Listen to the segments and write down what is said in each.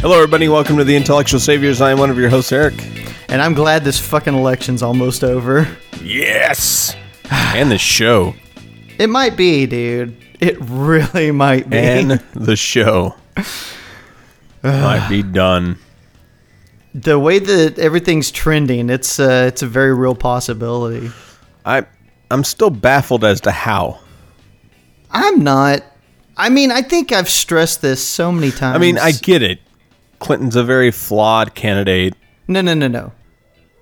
Hello, everybody. Welcome to the Intellectual Saviors. I am one of your hosts, Eric. And I'm glad this fucking election's almost over. Yes. and the show. It might be, dude. It really might be. And the show. Might be done. the way that everything's trending, it's uh, it's a very real possibility. I I'm still baffled as to how. I'm not. I mean, I think I've stressed this so many times. I mean, I get it. Clinton's a very flawed candidate. no, no, no, no.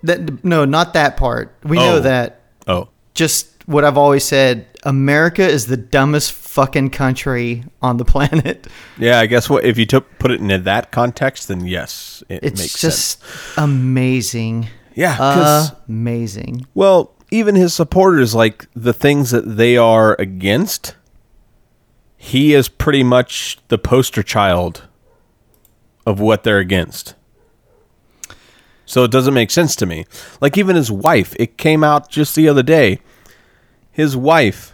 That no, not that part. We know Oh. that. Oh, Just what I've always said. America is the dumbest fucking country on the planet. yeah. I guess what if you took put it into that context, then yes, it It's makes just sense. amazing. Yeah, amazing. Well, even his supporters, like the things that they are against, he is pretty much the poster child of what they're against. So it doesn't make sense to me. Like even his wife, it came out just the other day. His wife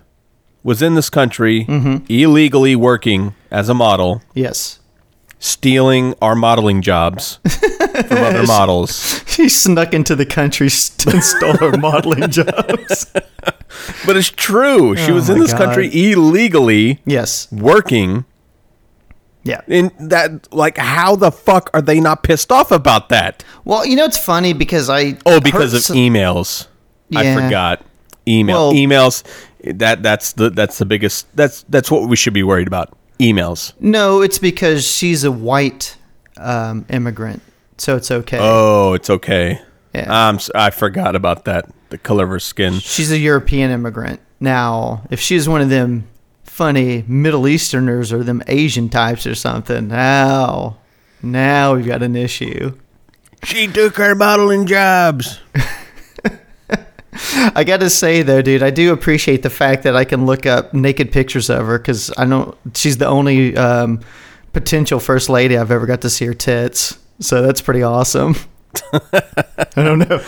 was in this country mm-hmm. illegally working as a model, Yes. stealing our modeling jobs from other models. She snuck into the country and stole her modeling jobs. But it's true. She Oh was in this God. country illegally Yes. working. Yeah. And that, like, how the fuck are they not pissed off about that? Well, you know it's funny because I Oh, because of some- emails. I forgot. Email. Well- emails. That that's the that's the biggest. That's that's what we should be worried about. Emails. No, it's because she's a white um, immigrant, so it's okay. Oh, it's okay. Yeah. Um, I forgot about that. The color of her skin. She's a European immigrant. Now, if she's one of them funny Middle Easterners or them Asian types or something, now, now we've got an issue. She took our modeling jobs. I got to say though, dude, I do appreciate the fact that I can look up naked pictures of her because I know she's the only um, potential first lady I've ever got to see her tits. So that's pretty awesome. I don't know.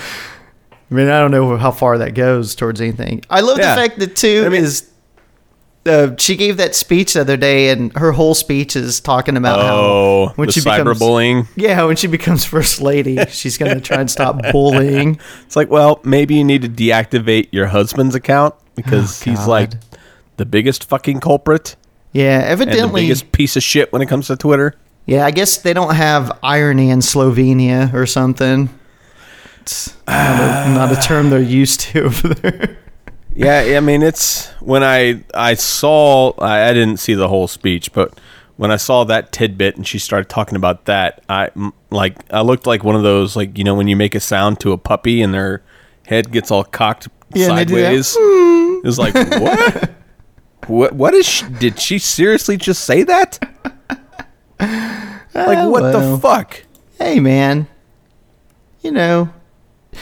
I mean, I don't know how far that goes towards anything. I love Yeah. the fact that too I mean- is uh, she gave that speech the other day, and her whole speech is talking about Oh, how when she becomes cyberbullying. yeah, when she becomes first lady, she's gonna try and stop bullying. It's like, well, maybe you need to deactivate your husband's account because Oh, he's like the biggest fucking culprit Yeah, and the evidently. biggest piece of shit when it comes to Twitter. Yeah, I guess they don't have irony in Slovenia or something. It's not a, not a term they're used to over there. Yeah, I mean, it's when I I saw I, I didn't see the whole speech, but when I saw that tidbit and she started talking about that, I like I looked like one of those like you know when you make a sound to a puppy and their head gets all cocked Yeah, sideways. Hmm. It was like what? what? What is? She, did she seriously just say that? Like uh, what well. the fuck? Hey, man, you know,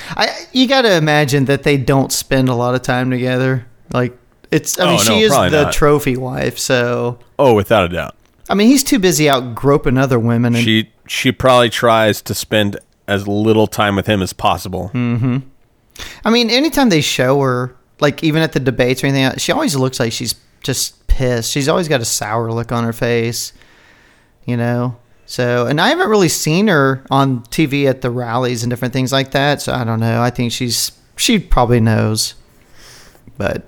I you got to imagine that they don't spend a lot of time together. Like it's, I mean, Oh, she no, is the not. trophy wife, so Oh, without a doubt. I mean, he's too busy out groping other women. And, She she probably tries to spend as little time with him as possible. Mm-hmm. I mean, anytime they show her, like even at the debates or anything, she always looks like she's just pissed. She's always got a sour look on her face, you know. So, and I haven't really seen her on TV at the rallies and different things like that. So I don't know. I think she's she probably knows, but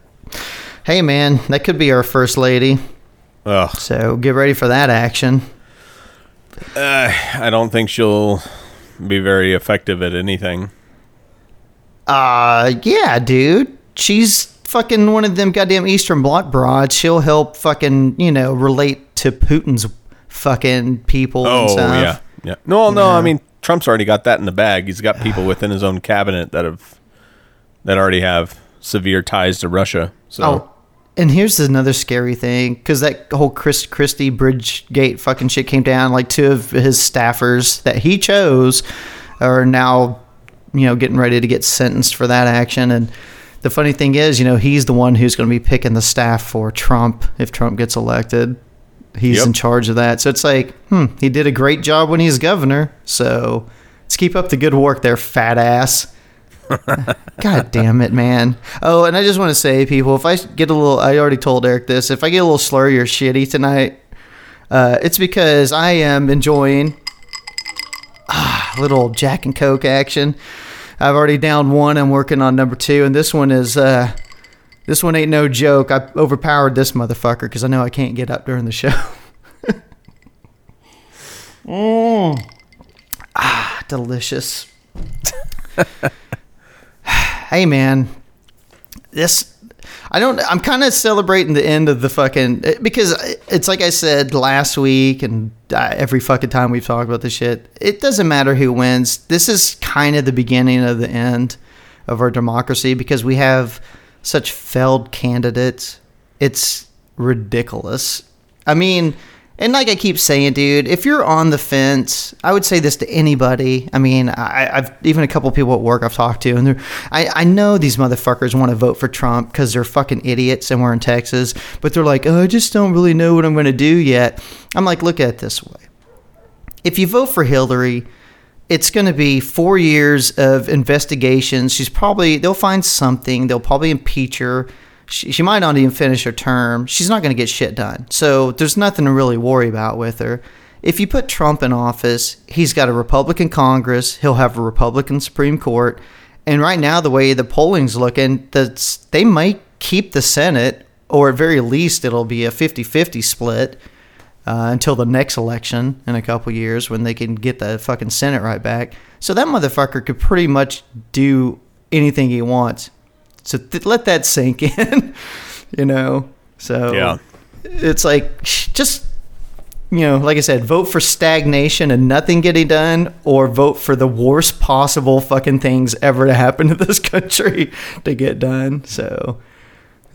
hey, man, that could be our first lady. Ugh. So get ready for that action. Uh, I don't think she'll be very effective at anything. Uh, yeah, dude. She's fucking one of them goddamn Eastern Bloc broads. She'll help fucking, you know, relate to Putin's fucking people and Oh stuff. yeah, yeah. No, no. Yeah. I mean, Trump's already got that in the bag. He's got people within his own cabinet that have that already have severe ties to Russia. So Oh, and here's another scary thing because that whole Chris Christie Bridgegate fucking shit came down. Like two of his staffers that he chose are now, you know, getting ready to get sentenced for that action. And the funny thing is, you know, he's the one who's going to be picking the staff for Trump if Trump gets elected. He's Yep. in charge of that. So it's like, hmm, he did a great job when he's governor. So let's keep up the good work there, fat ass. God damn it, man. Oh, and I just want to say, people, if I get a little, I already told Eric this, if I get a little slurry or shitty tonight, uh, it's because I am enjoying ah, little Jack and Coke action. I've already downed one. I'm working on number two, and this one is, uh, this one ain't no joke. I overpowered this motherfucker because I know I can't get up during the show. mm. Ah, delicious. hey man this i don't i'm kind of celebrating the end of the fucking because it's like i said last week and uh, every fucking time we've talked about this shit it doesn't matter who wins this is kind of the beginning of the end of our democracy because we have such failed candidates it's ridiculous i mean and like I keep saying, dude, if you're on the fence, I would say this to anybody. I mean, I, I've even a couple people at work I've talked to, and I, I know these motherfuckers want to vote for Trump because they're fucking idiots and we're in Texas, but they're like, oh, I just don't really know what I'm going to do yet. I'm like, look at it this way. If you vote for Hillary, it's going to be four years of investigations. She's probably, they'll find something, they'll probably impeach her she, she might not even finish her term. She's not going to get shit done. So there's nothing to really worry about with her. If you put Trump in office, he's got a Republican Congress, he'll have a Republican Supreme Court, and right now the way the polling's looking, that's they might keep the Senate, or at very least it'll be a 50-50 split uh, until the next election in a couple years when they can get the fucking Senate right back. So that motherfucker could pretty much do anything he wants. So th- let that sink in, you know. So Yeah. it's like just you know, like I said, vote for stagnation and nothing getting done, or vote for the worst possible fucking things ever to happen to this country to get done. So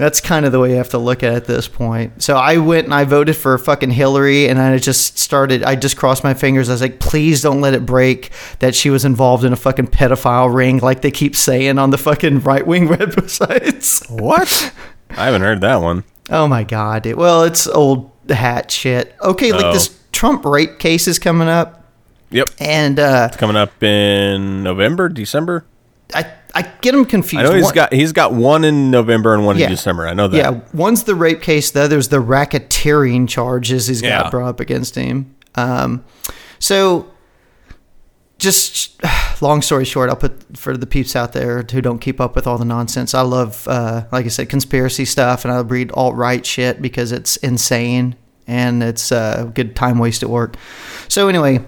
that's kind of the way you have to look at it at this point. So I went and I voted for fucking Hillary, and I just started. I just crossed my fingers. I was like, please don't let it break that she was involved in a fucking pedophile ring, like they keep saying on the fucking right wing websites. what? I haven't heard that one. Oh my god, dude. Well, it's old hat shit. Okay, like Oh. this Trump rape case is coming up, Yep. and uh, Coming up in November, December. I I get them confused. I know he's One- got he's got one in November and one Yeah. in December. I know that. Yeah, one's the rape case. The other's the racketeering charges he's got Yeah. brought up against him. Um, so, just long story short, I'll put for the peeps out there who don't keep up with all the nonsense. I love, uh, like I said, conspiracy stuff, and I read alt right shit because it's insane and it's a good time waste at work. So anyway,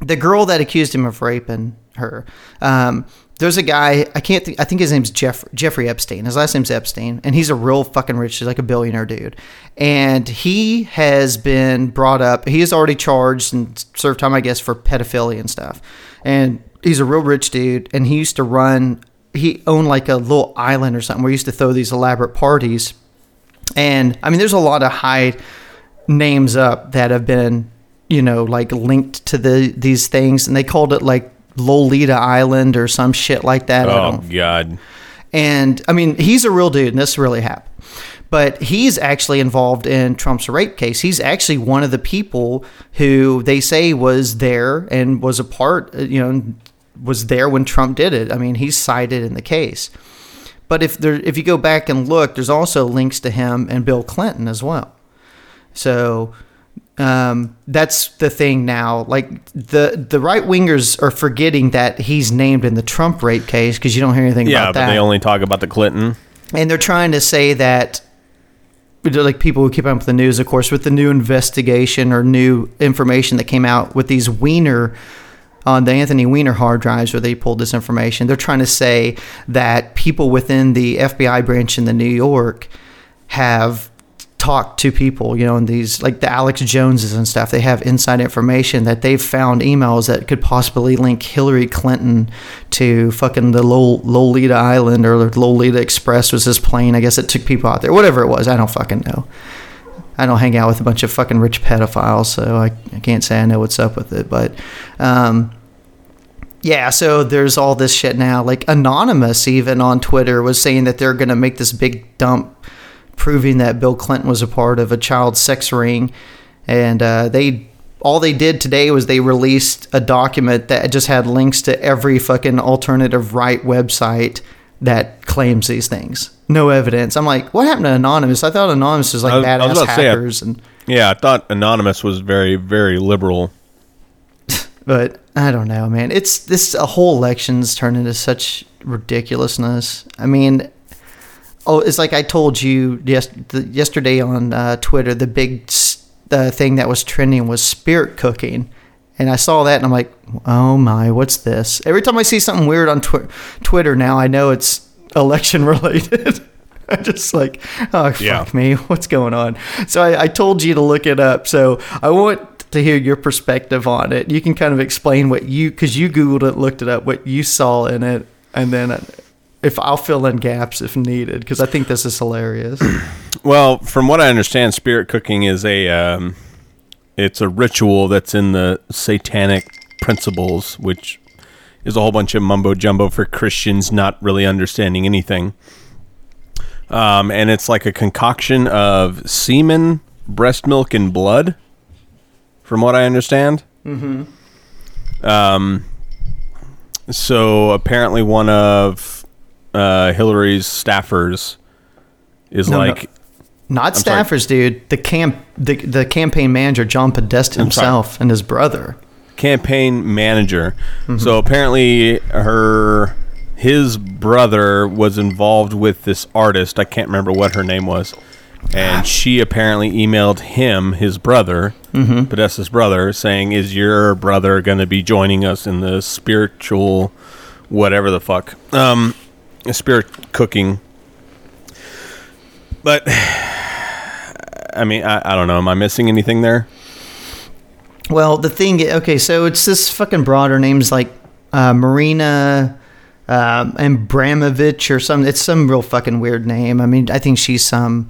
the girl that accused him of raping her. Um, there's a guy I can't. Think, I think his name's Jeff Jeffrey Epstein. His last name's Epstein, and he's a real fucking rich. He's like a billionaire dude, and he has been brought up. He is already charged and served time, I guess, for pedophilia and stuff. And he's a real rich dude, and he used to run. He owned like a little island or something where he used to throw these elaborate parties. And I mean, there's a lot of high names up that have been, you know, like linked to the these things, and they called it like Lolita Island or some shit like that. Oh God. and I mean, he's a real dude, and this really happened. But he's actually involved in Trump's rape case. He's actually one of the people who they say was there and was a part, you know, was there when Trump did it. I mean, he's cited in the case. But if there, if you go back and look, there's also links to him and Bill Clinton as well. So um, that's the thing now. Like the the right wingers are forgetting that he's named in the Trump rape case because you don't hear anything Yeah, about that. Yeah, but they only talk about the Clinton. and they're trying to say that like people who keep up with the news of course with the new investigation or new information that came out with these wiener on the Anthony Weiner hard drives where they pulled this information. They're trying to say that people within the FBI branch in the New York have talked to people, you know, and these like the Alex Joneses and stuff. They have inside information that they've found emails that could possibly link Hillary Clinton to fucking the Lol- Lolita Island or Lolita Express was this plane. I guess it took people out there. Whatever it was, I don't fucking know. I don't hang out with a bunch of fucking rich pedophiles, so I, I can't say I know what's up with it. But um, yeah, so there's all this shit now. Like Anonymous, even on Twitter, was saying that they're going to make this big dump proving that Bill Clinton was a part of a child sex ring. And uh, they all they did today was they released a document that just had links to every fucking alternative right website that claims these things. No evidence. I'm like, what happened to Anonymous? I thought Anonymous was like was- badass to say, I- hackers and Yeah, I thought Anonymous was very, very liberal. but I don't know, man. It's this a whole election's turned into such ridiculousness. I mean, oh, it's like I told you yes, the, yesterday on uh, Twitter. The big the thing that was trending was spirit cooking, and I saw that and I'm like, oh my, what's this? Every time I see something weird on tw- Twitter now, I know it's election related. I'm just like, oh fuck Yeah. me, what's going on? So I, I told you to look it up. So I want to hear your perspective on it. You can kind of explain what you, because you googled it, looked it up, what you saw in it, and then if I'll fill in gaps if needed, because I think this is hilarious. Well, from what I understand, spirit cooking is a um, it's a ritual that's in the satanic principles, which is a whole bunch of mumbo jumbo for Christians not really understanding anything. Um, and it's like a concoction of semen, breast milk, and blood, from what I understand. Mm-hmm. Um, so apparently, one of uh, Hillary's staffers is No, no. like. Not sorry. staffers, dude. The camp, the, the campaign manager, John Podesta himself, and his brother. campaign manager. Mm-hmm. So apparently her his brother was involved with this artist. I can't remember what her name was. And she apparently emailed him, his brother, Mm-hmm. Podesta's brother, saying, "Is your brother going to be joining us in the spiritual, whatever the fuck, um, spirit cooking?" But I mean, I, I don't know. Am I missing anything there? Well, the thing, okay, so it's this fucking broader name's like uh, Marina um, Abramovich or something. It's some real fucking weird name. I mean, I think she's some.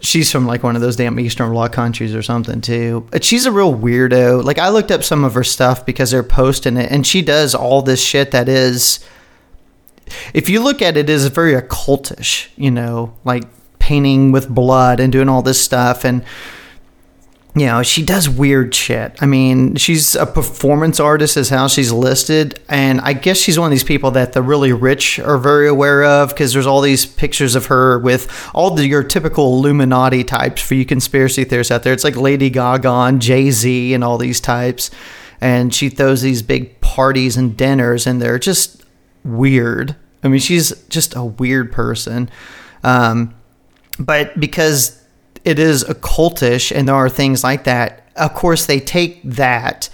She's from like one of those damn Eastern Bloc countries or something too. But she's a real weirdo. Like I looked up some of her stuff because they're posting it, and she does all this shit that is. If you look at it, it is very occultish. You know, like painting with blood and doing all this stuff and you know, she does weird shit. I mean, she's a performance artist, is how she's listed. And I guess she's one of these people that the really rich are very aware of because there's all these pictures of her with all the, your typical Illuminati types for you conspiracy theorists out there. It's like Lady Gaga and Jay Z and all these types. And she throws these big parties and dinners, and they're just weird. I mean, she's just a weird person. Um, but because it is occultish and there are things like that of course they take that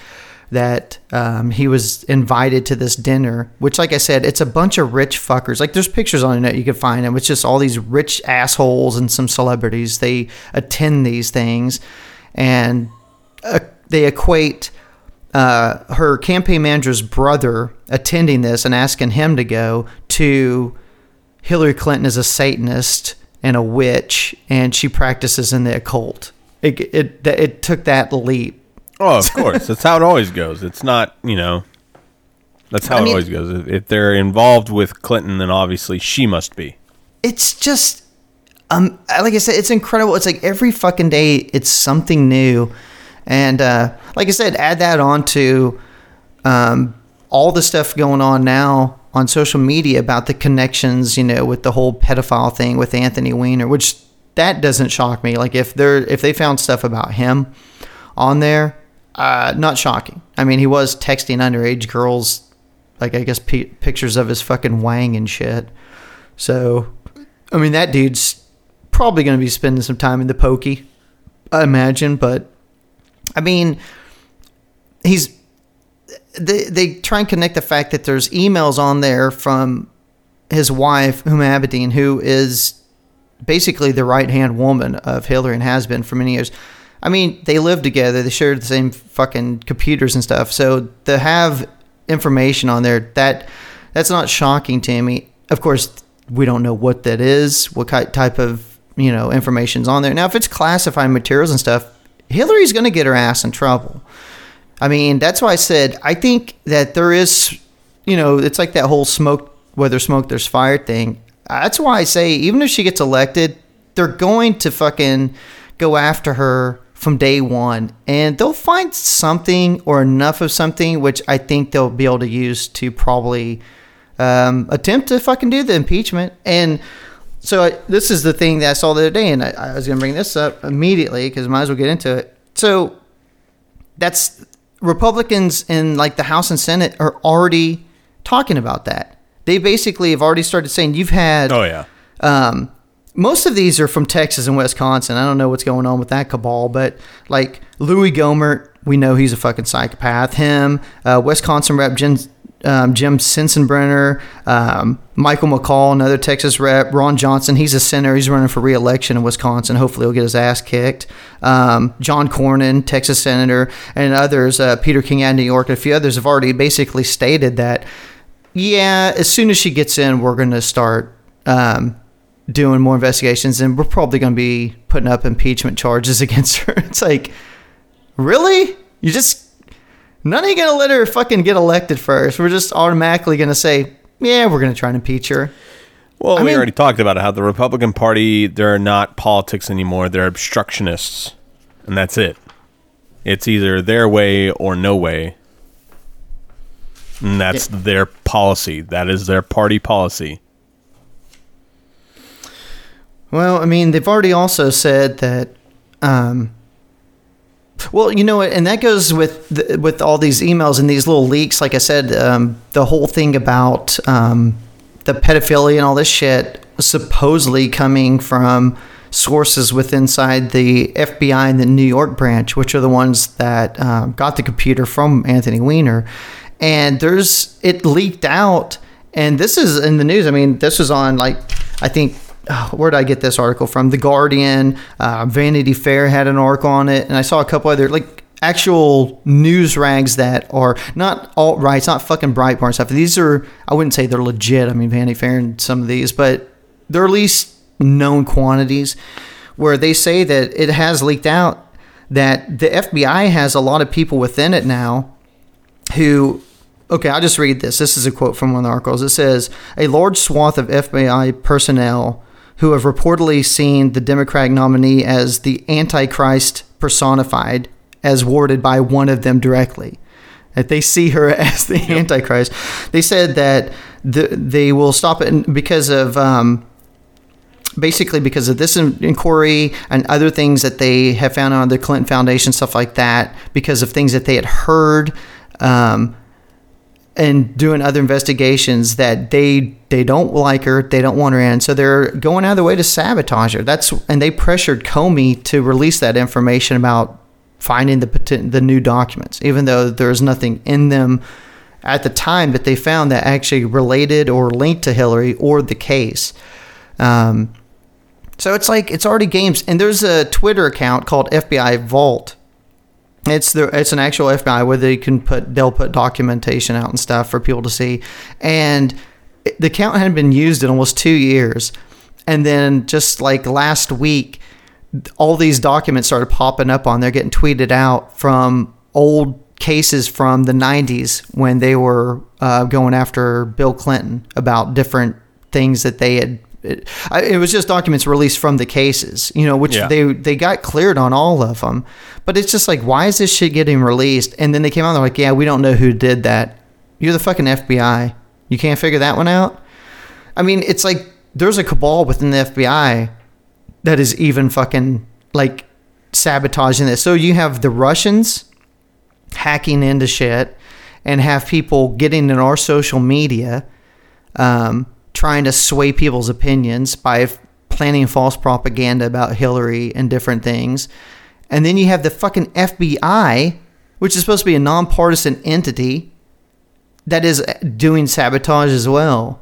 that um, he was invited to this dinner which like i said it's a bunch of rich fuckers like there's pictures on the net you can find them it's just all these rich assholes and some celebrities they attend these things and uh, they equate uh, her campaign manager's brother attending this and asking him to go to Hillary Clinton is a Satanist and a witch, and she practices in the occult. It it it took that leap. Oh, of course. That's how it always goes. It's not, you know, that's how I it mean- always goes. If- If they're involved with Clinton, then obviously she must be. It's just um like I said, it's incredible. It's like every fucking day it's something new, and uh, like I said, add that on to um, all the stuff going on now on social media about the connections, you know, with the whole pedophile thing with Anthony Weiner, which that doesn't shock me. Like if they're if they found stuff about him on there, uh, not shocking. I mean, he was texting underage girls, like I guess p- pictures of his fucking wang and shit. So, I mean, that dude's probably going to be spending some time in the pokey, I imagine. But I mean, he's they they try and connect the fact that there's emails on there from his wife, Huma Abedin, who is basically the right hand woman of Hillary and has been for many years. I mean, they live together. They share the same fucking computers and stuff. So to have information on there that that's not shocking to me. Of course, we don't know what that is, what type of you know information's on there. Now, if it's classified materials and stuff, Hillary's going to get her ass in trouble. I mean, that's why I said I think that there is, you know, it's like that whole smoke, whether smoke, there's fire thing. That's why I say even if she gets elected, they're going to fucking go after her from day one, and they'll find something or enough of something which I think they'll be able to use to probably um, attempt to fucking do the impeachment. And so I, this is the thing that I saw the other day, and I, I was going to bring this up immediately because might as well get into it. So that's Republicans in like the House and Senate are already talking about that. They basically have already started saying you've had. Oh yeah. Um, most of these are from Texas and Wisconsin. I don't know what's going on with that cabal, but like Louis Gohmert, we know he's a fucking psychopath. Him, uh, Wisconsin Rep Jim, um, Jim Sensenbrenner, um, Michael McCaul, another Texas rep, Ron Johnson. He's a senator. He's running for re-election in Wisconsin. Hopefully, he'll get his ass kicked. Um, John Cornyn, Texas senator, and others. Uh, Peter King out of New York, and a few others have already basically stated that. Yeah, as soon as she gets in, we're going to start um, doing more investigations, and we're probably going to be putting up impeachment charges against her. It's like, really? You just none of you going to let her fucking get elected first. We're just automatically going to say, yeah, we're going to try and impeach her. Well, I we mean- already talked about how the Republican Party they're not politics anymore. They're obstructionists, and that's it. It's either their way or no way, and that's their policy. That is their party policy. Well, I mean, they've already also said that. Um, well, you know, and that goes with the, with all these emails and these little leaks. Like I said, um, the whole thing about um, the pedophilia and all this shit supposedly coming from sources within inside the FBI and the New York branch, which are the ones that um, got the computer from Anthony Weiner. And there's it leaked out, and this is in the news. I mean, this was on like I think where did I get this article from? The Guardian, uh, Vanity Fair had an article on it, and I saw a couple other like actual news rags that are not alt right, it's not fucking Breitbart stuff. These are I wouldn't say they're legit. I mean Vanity Fair and some of these, but they're at least known quantities where they say that it has leaked out that the FBI has a lot of people within it now who okay i'll just read this this is a quote from one of the articles it says a large swath of fbi personnel who have reportedly seen the democratic nominee as the antichrist personified as warded by one of them directly. That they see her as the antichrist. They said that the, they will stop it because of um, basically because of this inquiry and other things that they have found on the Clinton Foundation, stuff like that, because of things that they had heard, um, and doing other investigations that they they don't like her, they don't want her in, so they're going out of their way to sabotage her. That's and they pressured Comey to release that information about finding the the new documents, even though there's nothing in them at the time that they found that actually related or linked to Hillary or the case. Um, so it's like it's already games, and there's a Twitter account called FBI Vault. It's the it's an actual FBI where they can put they'll put documentation out and stuff for people to see, and the account hadn't been used in almost two years, and then just like last week, all these documents started popping up on there, getting tweeted out from old cases from the 90s when they were uh, going after Bill Clinton about different things that they had. It, I- it was just documents released from the cases, you know, which Yeah. they they got cleared on all of them. But it's just like, why is this shit getting released? And then they came out, and they're like, yeah, we don't know who did that. You're the fucking FBI. You can't figure that one out. I mean, it's like there's a cabal within the FBI that is even fucking like sabotaging this. So you have the Russians hacking into shit and have people getting in our social media um, trying to sway people's opinions by planning false propaganda about Hillary and different things. And then you have the fucking FBI, which is supposed to be a nonpartisan entity that is uh, doing sabotage as well.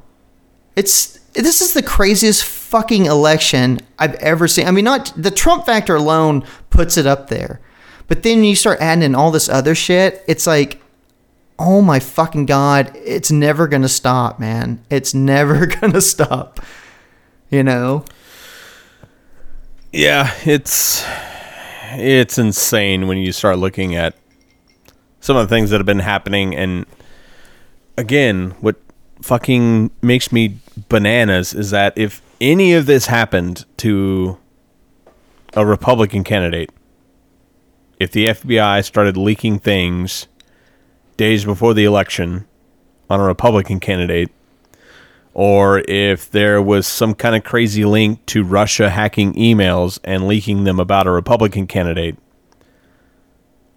It's this is the craziest fucking election I've ever seen. I mean, not the Trump factor alone puts it up there, but then you start adding in all this other shit. It's like, oh my fucking god, it's never gonna stop, man. It's never gonna stop. You know. Yeah, it's it's insane when you start looking at some of the things that have been happening and again, what fucking makes me bananas is that if any of this happened to a Republican candidate, if the FBI started leaking things days before the election on a Republican candidate, or if there was some kind of crazy link to Russia hacking emails and leaking them about a Republican candidate,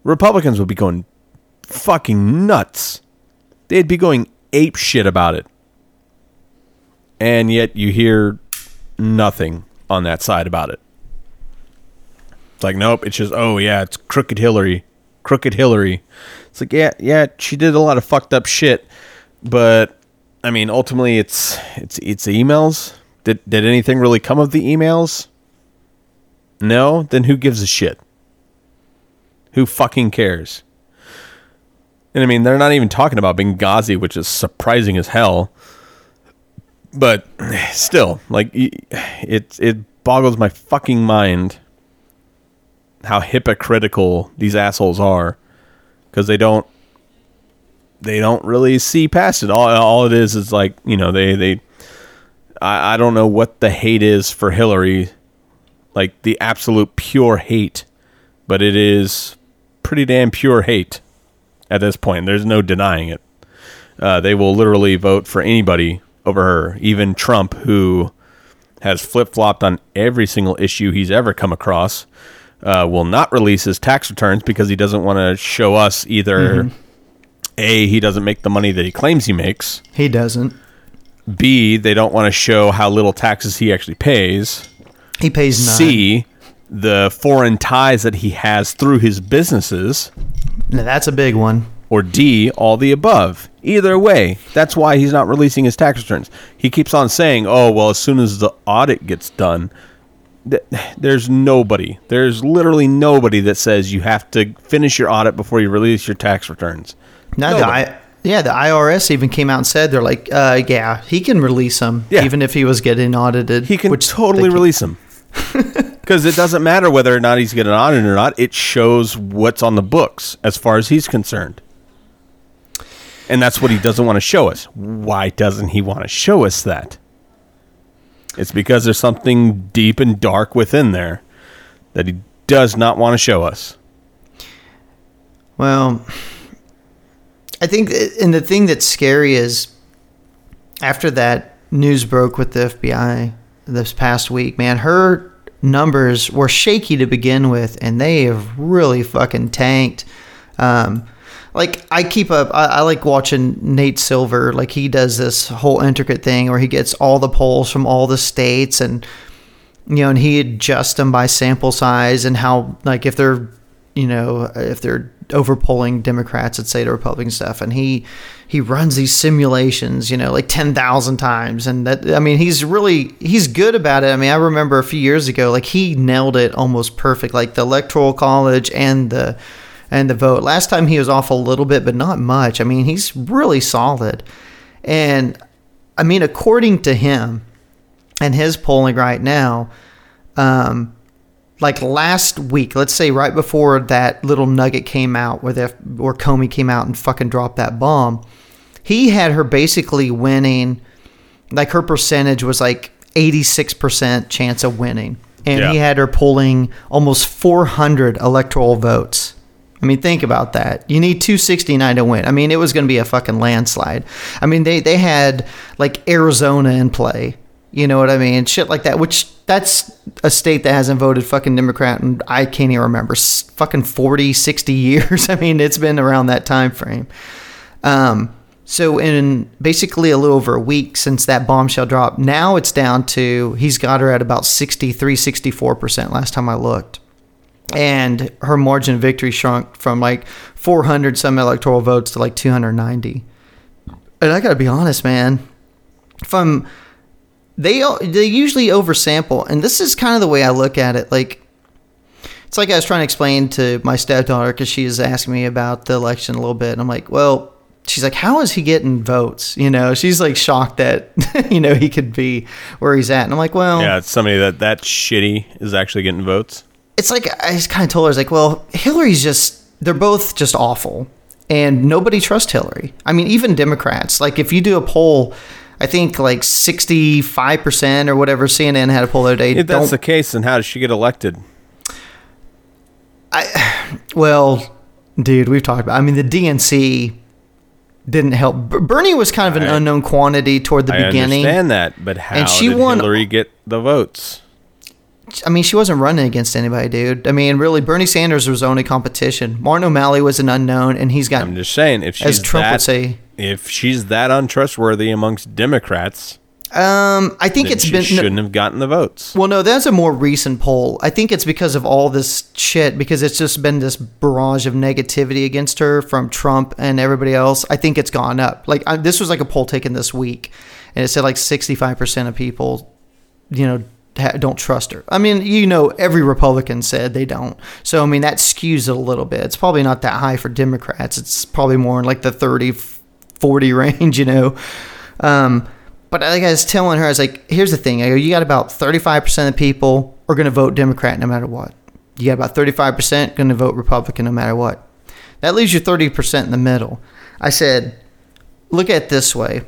Republicans would be going fucking nuts. They'd be going ape shit about it. And yet you hear nothing on that side about it. It's like, nope, it's just, oh yeah, it's crooked Hillary. Crooked Hillary. It's like, yeah, yeah, she did a lot of fucked up shit, but I mean, ultimately, it's it's it's emails. Did did anything really come of the emails? No. Then who gives a shit? Who fucking cares? And I mean, they're not even talking about Benghazi, which is surprising as hell. But still, like it it boggles my fucking mind how hypocritical these assholes are because they don't they don't really see past it. All all it is is like you know they they I, I don't know what the hate is for Hillary, like the absolute pure hate, but it is pretty damn pure hate at this point. There's no denying it. Uh, they will literally vote for anybody over her, even Trump, who has flip flopped on every single issue he's ever come across. Uh, will not release his tax returns because he doesn't want to show us either Mm-hmm. a he doesn't make the money that he claims he makes. He doesn't. B they don't want to show how little taxes he actually pays. He pays none. C the foreign ties that he has through his businesses. Now, that's a big one. Or D all the above. Either way, that's why he's not releasing his tax returns. He keeps on saying, "Oh well, as soon as the audit gets done." Th- There's nobody. There's literally nobody that says you have to finish your audit before you release your tax returns. Now the I, yeah, the IRS even came out and said they're like, uh, yeah, he can release them Yeah. even if he was getting audited. He can which totally release them Because it doesn't matter whether or not he's getting audited or not. It shows what's on the books as far as he's concerned. And that's what he doesn't want to show us. Why doesn't he want to show us that? It's because there's something deep and dark within there that he does not want to show us. Well, I think, and the thing that's scary is after that news broke with the FBI this past week, man, her numbers were shaky to begin with, and they have really fucking tanked. Um, like I keep up, I, I like watching Nate Silver. Like he does this whole intricate thing where he gets all the polls from all the states and you know, and he adjusts them by sample size and how, like, if they're, you know, if they're overpolling Democrats, let's say to Republican stuff, and he he runs these simulations, you know, like ten thousand times, and that I mean, he's really he's good about it. I mean, I remember a few years ago, like he nailed it almost perfect, like the electoral college and the and the vote. Last time he was off a little bit, but not much. I mean, he's really solid, and I mean, according to him and his polling right now, um, like last week, let's say right before that little nugget came out, where the where Comey came out and fucking dropped that bomb, he had her basically winning. Like her percentage was like eighty six percent chance of winning, and Yeah. he had her pulling almost four hundred electoral votes. I mean, think about that. You need 269 to win. I mean, it was going to be a fucking landslide. I mean, they, they had like Arizona in play. You know what I mean? Shit like that, which that's a state that hasn't voted fucking Democrat and I can't even remember fucking 40, 60 years. I mean, it's been around that time frame. Um, so in basically a little over a week since that bombshell dropped, now it's down to he's got her at about 63, 64% last time I looked and her margin of victory shrunk from like 400 some electoral votes to like 290 and I gotta be honest, man. From they they usually oversample, and this is kind of the way I look at it. Like it's like I was trying to explain to my stepdaughter because she was asking me about the election a little bit, and I'm like, well, she's like, how is he getting votes? You know, she's like shocked that you know he could be where he's at, and I'm like, well, Yeah, it's somebody that that shitty is actually getting votes. It's like I just kind of told her, I was like, well, Hillary's just, they're both just awful. And nobody trusts Hillary. I mean, even Democrats. Like, if you do a poll, I think like 65% or whatever CNN had a poll the other day. If that's the case, then how does she get elected? I, well, dude, we've talked about I mean, the DNC didn't help. Bernie was kind of an I- unknown quantity toward the I beginning. I understand that, but how she did won- Hillary get the votes? I mean, she wasn't running against anybody, dude. I mean, really, Bernie Sanders was only competition. Martin O'Malley was an unknown, and he's got, I'm just saying, if she's as Trump that, would say, if she's that untrustworthy amongst Democrats, um, I think it's she been. shouldn't have gotten the votes. Well, no, that's a more recent poll. I think it's because of all this shit, because it's just been this barrage of negativity against her from Trump and everybody else. I think it's gone up. Like, I, this was like a poll taken this week, and it said like 65% of people, you know, don't trust her. I mean, you know, every Republican said they don't. So, I mean, that skews it a little bit. It's probably not that high for Democrats. It's probably more in like the 30, 40 range, you know. Um, but I was telling her, I was like, here's the thing. I go, you got about 35% of people are going to vote Democrat no matter what. You got about 35% going to vote Republican no matter what. That leaves you 30% in the middle. I said, look at it this way.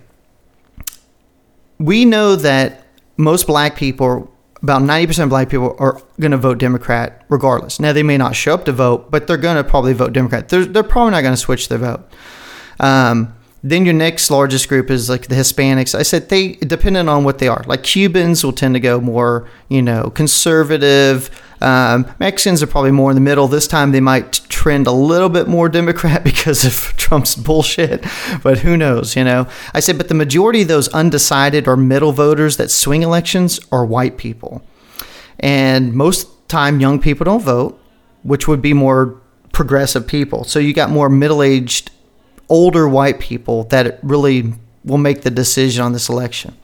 We know that most black people, about 90% of black people, are going to vote Democrat regardless. Now, they may not show up to vote, but they're going to probably vote Democrat. They're, they're probably not going to switch their vote. Um, then your next largest group is like the Hispanics. I said they, depending on what they are, like Cubans will tend to go more, you know, conservative. Um, Mexicans are probably more in the middle. This time they might trend a little bit more Democrat because of Trump's bullshit, but who knows, you know? I said, but the majority of those undecided or middle voters that swing elections are white people. And most time young people don't vote, which would be more progressive people. So you got more middle-aged older white people that really will make the decision on this election.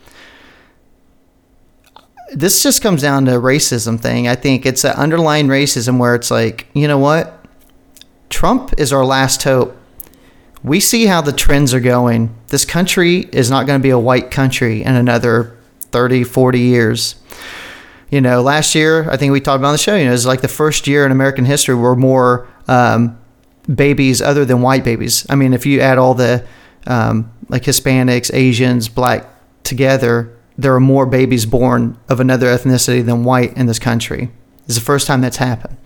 This just comes down to a racism thing. I think it's an underlying racism where it's like, you know what? Trump is our last hope. We see how the trends are going. This country is not going to be a white country in another 30, 40 years. You know, last year, I think we talked about on the show, you know, it was like the first year in American history where more um, babies other than white babies. I mean, if you add all the um, like Hispanics, Asians, black together, there are more babies born of another ethnicity than white in this country. It's the first time that's happened.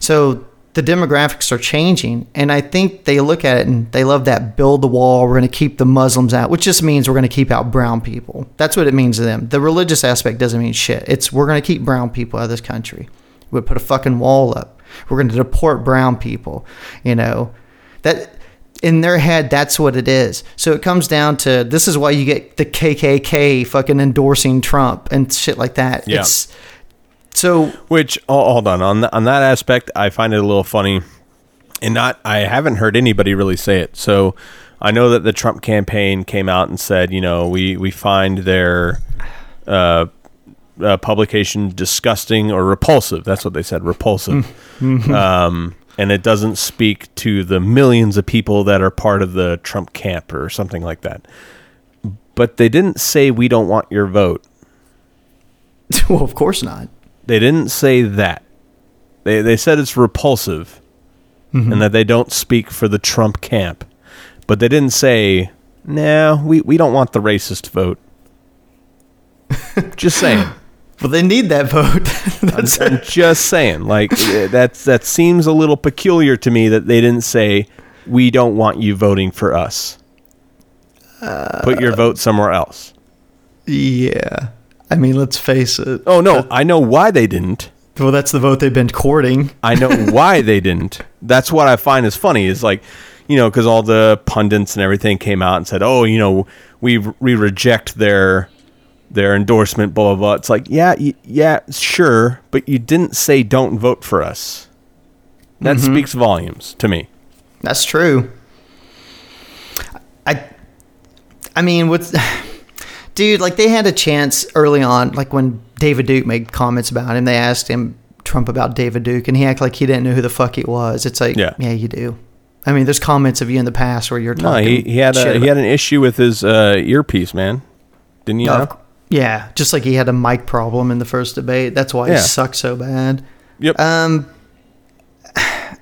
So the demographics are changing, and I think they look at it and they love that build the wall. We're going to keep the Muslims out, which just means we're going to keep out brown people. That's what it means to them. The religious aspect doesn't mean shit. It's we're going to keep brown people out of this country. We put a fucking wall up. We're going to deport brown people. You know that in their head that's what it is. So it comes down to this is why you get the KKK fucking endorsing Trump and shit like that. Yeah. It's so Which, oh, hold on, on th- on that aspect, I find it a little funny, and not I haven't heard anybody really say it. So I know that the Trump campaign came out and said, you know, we we find their uh, uh, publication disgusting or repulsive. That's what they said, repulsive. um, and it doesn't speak to the millions of people that are part of the Trump camp or something like that. But they didn't say we don't want your vote. well, of course not. They didn't say that. They they said it's repulsive, mm-hmm. and that they don't speak for the Trump camp, but they didn't say, "No, we we don't want the racist vote." just saying. Well, they need that vote. That's I'm just saying. Like eh, that's that seems a little peculiar to me that they didn't say, "We don't want you voting for us." Put your vote somewhere else. yeah. I mean, let's face it. Oh no, I know why they didn't. Well, that's the vote they've been courting. I know why they didn't. That's what I find is funny is like, you know, because all the pundits and everything came out and said, "Oh, you know, we we reject their their endorsement." Blah blah blah. It's like, yeah, y- yeah, sure, but you didn't say don't vote for us. That speaks volumes to me. That's true. I I mean, what's dude? Like they had a chance early on, like when David Duke made comments about him. They asked him Trump about David Duke, and he acted like he didn't know who the fuck he was. It's like, Yeah. yeah, you do. I mean, there's comments of you in the past where you're No, talking. he, he had a, he had an issue with his uh, earpiece, man. Didn't you No, know? of cou- yeah, just like he had a mic problem in the first debate. That's why Yeah. he sucks so bad. Yep. Um,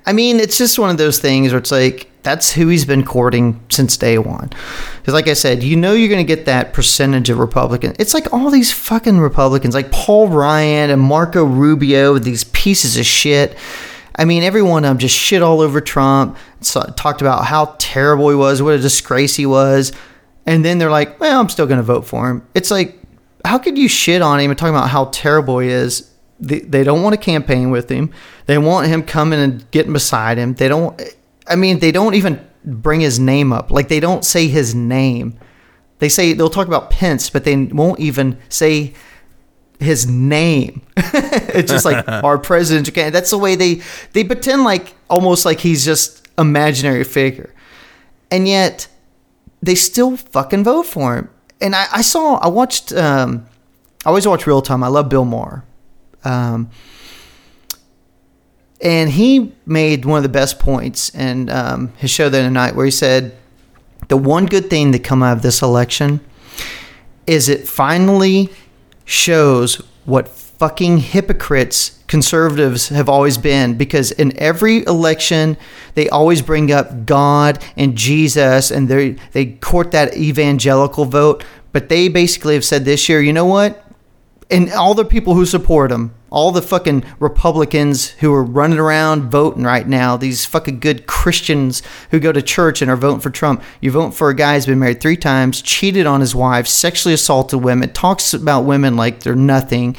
I mean, it's just one of those things where it's like that's who he's been courting since day one. Because, like I said, you know you're going to get that percentage of Republicans. It's like all these fucking Republicans, like Paul Ryan and Marco Rubio, these pieces of shit. I mean, every one of them just shit all over Trump. So, talked about how terrible he was, what a disgrace he was, and then they're like, "Well, I'm still going to vote for him." It's like, how could you shit on him and talking about how terrible he is? They, they don't want to campaign with him. They want him coming and getting beside him. They don't. I mean, they don't even bring his name up. Like they don't say his name. They say they'll talk about Pence, but they won't even say his name. it's just like our president. Okay, That's the way they they pretend like almost like he's just imaginary figure, and yet they still fucking vote for him. And I, I saw I watched um, I always watch real time. I love Bill Maher. Um, and he made one of the best points in um, his show the other night where he said the one good thing that come out of this election is it finally shows what fucking hypocrites conservatives have always been because in every election they always bring up God and Jesus and they they court that evangelical vote but they basically have said this year you know what and all the people who support him, all the fucking Republicans who are running around voting right now, these fucking good Christians who go to church and are voting for Trump. You vote for a guy who's been married three times, cheated on his wife, sexually assaulted women, talks about women like they're nothing,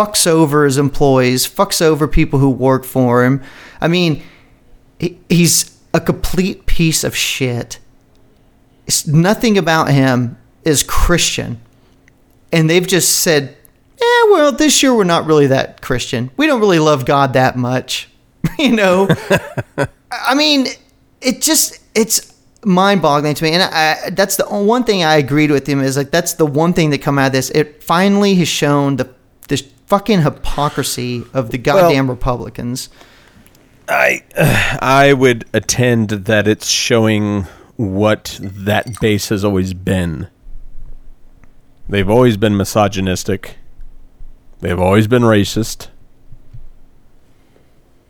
fucks over his employees, fucks over people who work for him. I mean, he- he's a complete piece of shit. It's, nothing about him is Christian and they've just said, "Yeah, well, this year we're not really that Christian. We don't really love God that much." you know, I mean, it just it's mind-boggling to me, and I, that's the one thing I agreed with him is like that's the one thing that come out of this. It finally has shown the this fucking hypocrisy of the goddamn Republicans. I uh, I would attend that it's showing what that base has always been. They've always been misogynistic. They've always been racist.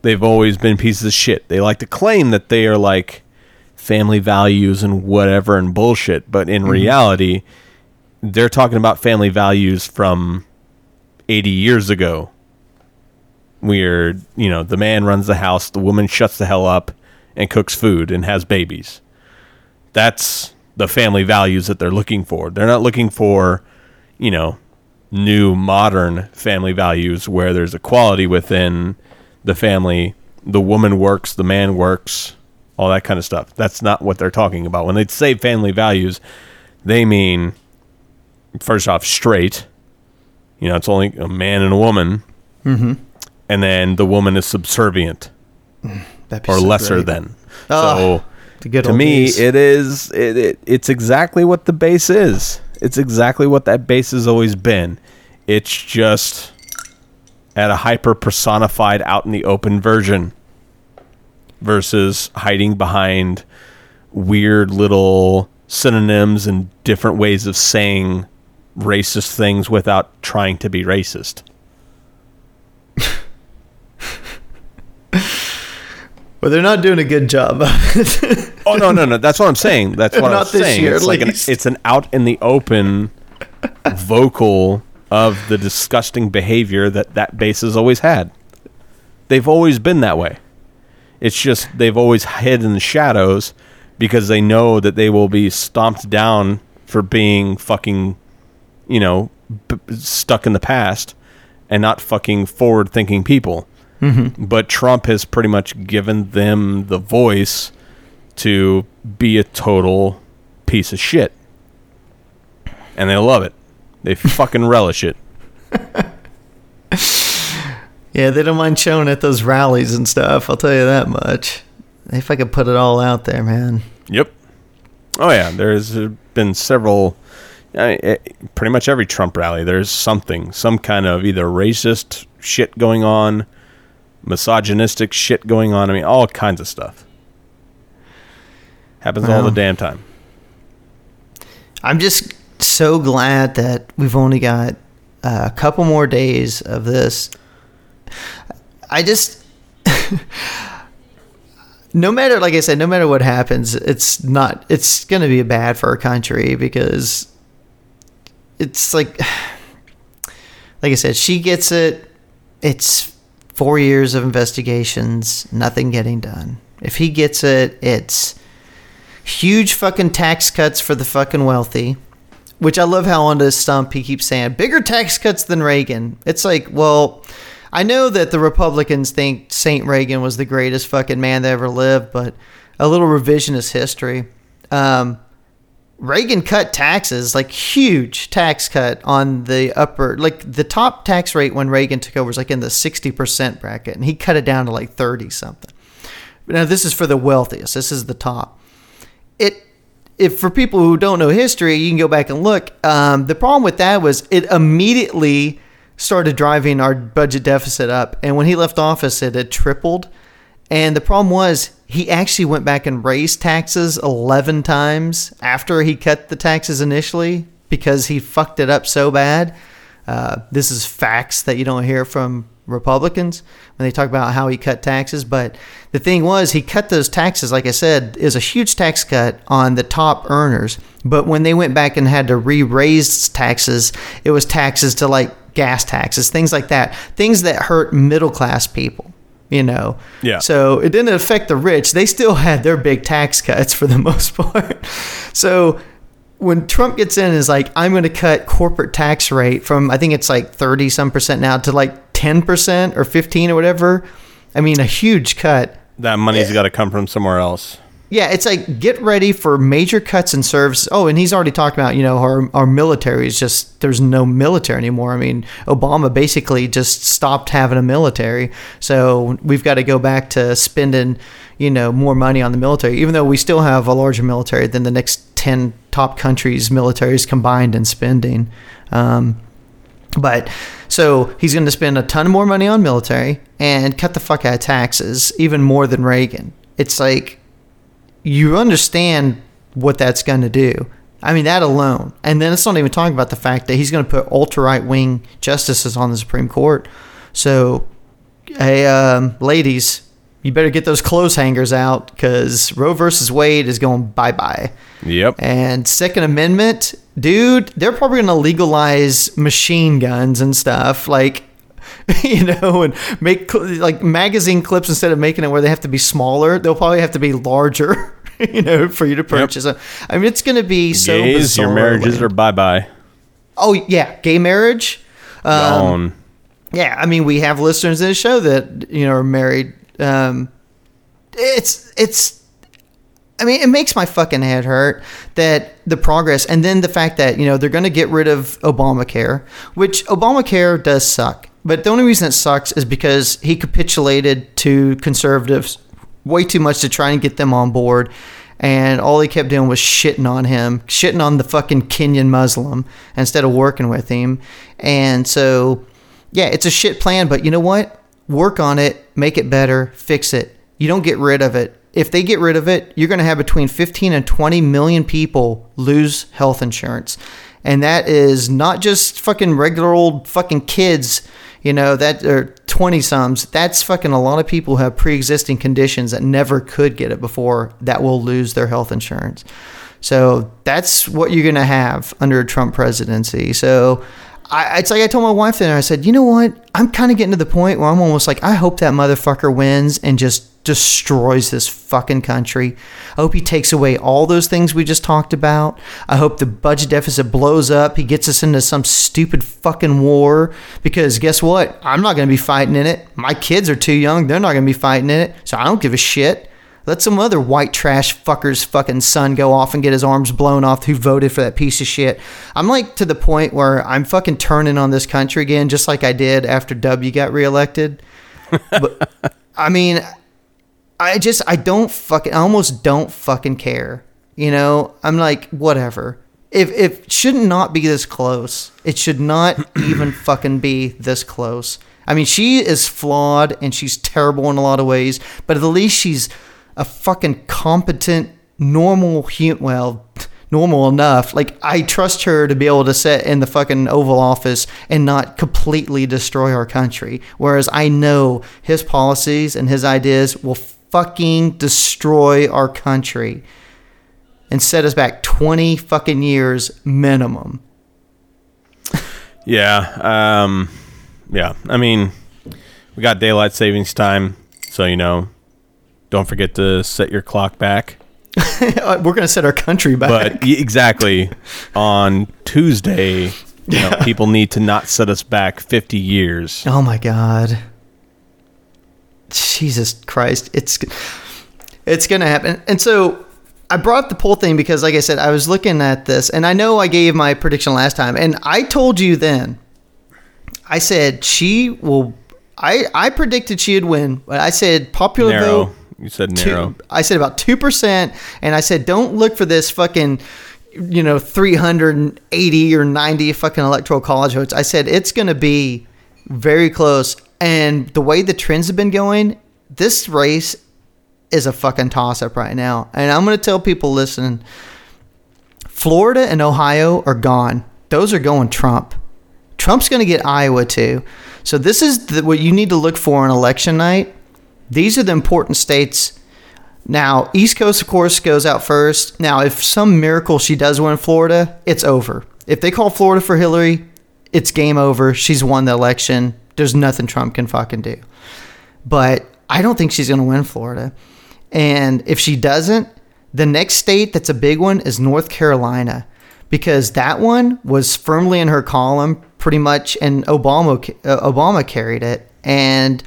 They've always been pieces of shit. They like to claim that they are like family values and whatever and bullshit, but in mm-hmm. reality, they're talking about family values from 80 years ago where you know the man runs the house, the woman shuts the hell up and cooks food and has babies. That's the family values that they're looking for. They're not looking for, you know, new modern family values where there's equality within the family. The woman works, the man works, all that kind of stuff. That's not what they're talking about. When they say family values, they mean first off straight. You know, it's only a man and a woman and then the woman is subservient be or so lesser great. than. Ah, so to me, days. it is it, it it's exactly what the base is. It's exactly what that base has always been. It's just at a hyper personified out in the open version versus hiding behind weird little synonyms and different ways of saying racist things without trying to be racist. well, they're not doing a good job. Oh no, no, no! That's what I'm saying. That's what I'm saying. year, it's like an, it's an out in the open vocal of the disgusting behavior that that base has always had. They've always been that way. It's just they've always hid in the shadows because they know that they will be stomped down for being fucking, you know, b- stuck in the past and not fucking forward-thinking people. Mm-hmm. But Trump has pretty much given them the voice to be a total piece of shit. And they love it. They fucking relish it. Yeah, they don't mind showing at those rallies and stuff. I'll tell you that much. If I could put it all out there, man. Yep. Oh yeah, there's uh, been several. I mean, eh, pretty much every Trump rally, there's something, some kind of either racist shit going on, misogynistic shit going on. I mean, all kinds of stuff. Happens all the damn time. I'm just so glad that we've only got uh, a couple more days of this. I just, no matter, like I said, no matter what happens, it's not, it's going to be bad for our country because it's like, like I said, she gets it. It's four years of investigations, nothing getting done. If he gets it, it's huge fucking tax cuts for the fucking wealthy. Which I love how on this stump he keeps saying bigger tax cuts than Reagan. It's like, well, I know that the Republicans think Saint Reagan was the greatest fucking man that ever lived, but a little revisionist history. Um, Reagan cut taxes, like huge tax cut on the upper, like the top tax rate when Reagan took over was like in the 60% bracket, and he cut it down to like 30 something. Now, this is for the wealthiest. This is the top. It, if for people who don't know history, you can go back and look. Um, the problem with that was it immediately started driving our budget deficit up. And when he left office, it had tripled. And the problem was he actually went back and raised taxes 11 times after he cut the taxes initially because he fucked it up so bad. Uh, this is facts that you don't hear from Republicans when they talk about how he cut taxes. But the thing was, he cut those taxes, like I said, is a huge tax cut on the top earners. But when they went back and had to re raise taxes, it was taxes to like gas taxes, things like that, things that hurt middle class people. You know, Yeah. So it didn't affect the rich. They still had their big tax cuts for the most part. So when Trump gets in is like, I'm going to cut corporate tax rate from, I think it's like 30 some percent now to like 10% or 15 or whatever. I mean, a huge cut. That money's got to come from somewhere else. Yeah, it's like get ready for major cuts in service. Oh, and he's already talked about, you know, our, our military is just, there's no military anymore. I mean, Obama basically just stopped having a military. So we've got to go back to spending, you know, more money on the military, even though we still have a larger military than the next 10 top countries' militaries combined in spending. Um, but so he's going to spend a ton more money on military and cut the fuck out of taxes, even more than Reagan. It's like you understand what that's going to do. I mean, that alone. And then it's not even talking about the fact that he's going to put ultra right wing justices on the Supreme Court. So, hey, um, ladies, you better get those clothes hangers out because Roe versus Wade is going bye bye. Yep. And Second Amendment, dude, they're probably going to legalize machine guns and stuff like you know and make like magazine clips instead of making it where they have to be smaller, they'll probably have to be larger, you know, for you to purchase them. I mean, it's going to be so Gays, your marriages like- are bye bye. Oh, yeah, gay marriage. Um, Gone. yeah, I mean, we have listeners in the show that you know are married. Um, it's it's. I mean, it makes my fucking head hurt that the progress, and then the fact that you know they're going to get rid of Obamacare, which Obamacare does suck. But the only reason it sucks is because he capitulated to conservatives way too much to try and get them on board. And all he kept doing was shitting on him, shitting on the fucking Kenyan Muslim instead of working with him. And so, yeah, it's a shit plan, but you know what? Work on it, make it better, fix it. You don't get rid of it. If they get rid of it, you're going to have between 15 and 20 million people lose health insurance. And that is not just fucking regular old fucking kids, you know, that are 20 sums. That's fucking a lot of people who have pre existing conditions that never could get it before that will lose their health insurance. So that's what you're going to have under a Trump presidency. So I, it's like I told my wife then, I said, you know what? I'm kind of getting to the point where I'm almost like, I hope that motherfucker wins and just destroys this fucking country. I hope he takes away all those things we just talked about. I hope the budget deficit blows up. He gets us into some stupid fucking war because guess what? I'm not going to be fighting in it. My kids are too young. They're not going to be fighting in it. So I don't give a shit. Let some other white trash fucker's fucking son go off and get his arms blown off who voted for that piece of shit. I'm like to the point where I'm fucking turning on this country again, just like I did after W got reelected. but I mean, I just I don't fucking I almost don't fucking care You know, I'm like, whatever. If it should not be this close. It should not even fucking be this close. I mean, she is flawed and she's terrible in a lot of ways, but at the least she's a fucking competent, normal human. Well, normal enough. Like I trust her to be able to sit in the fucking Oval Office and not completely destroy our country. Whereas I know his policies and his ideas will fucking destroy our country and set us back 20 fucking years minimum. Yeah. Um, yeah. I mean, we got daylight savings time, so you know, don't forget to set your clock back. We're going to set our country back. But exactly on Tuesday, you know, people need to not set us back 50 years. Oh my god. Jesus Christ. It's it's going to happen. And so I brought up the poll thing because like I said I was looking at this and I know I gave my prediction last time and I told you then I said she will I I predicted she'd win, but I said popular Narrow. vote You said two- narrow. I said about two percent, and I said don't look for this fucking, you know, three hundred and eighty or ninety fucking electoral college votes. I said it's going to be very close, and the way the trends have been going, this race is a fucking toss up right now. And I'm going to tell people listening, Florida and Ohio are gone. Those are going Trump. Trump's going to get Iowa too. So this is the, what you need to look for on election night. These are the important states. Now, East Coast, of course, goes out first. Now, if some miracle she does win Florida, it's over. If they call Florida for Hillary, it's game over. She's won the election. There's nothing Trump can fucking do. But I don't think she's going to win Florida. And if she doesn't, the next state that's a big one is North Carolina because that one was firmly in her column pretty much and Obama uh, Obama carried it and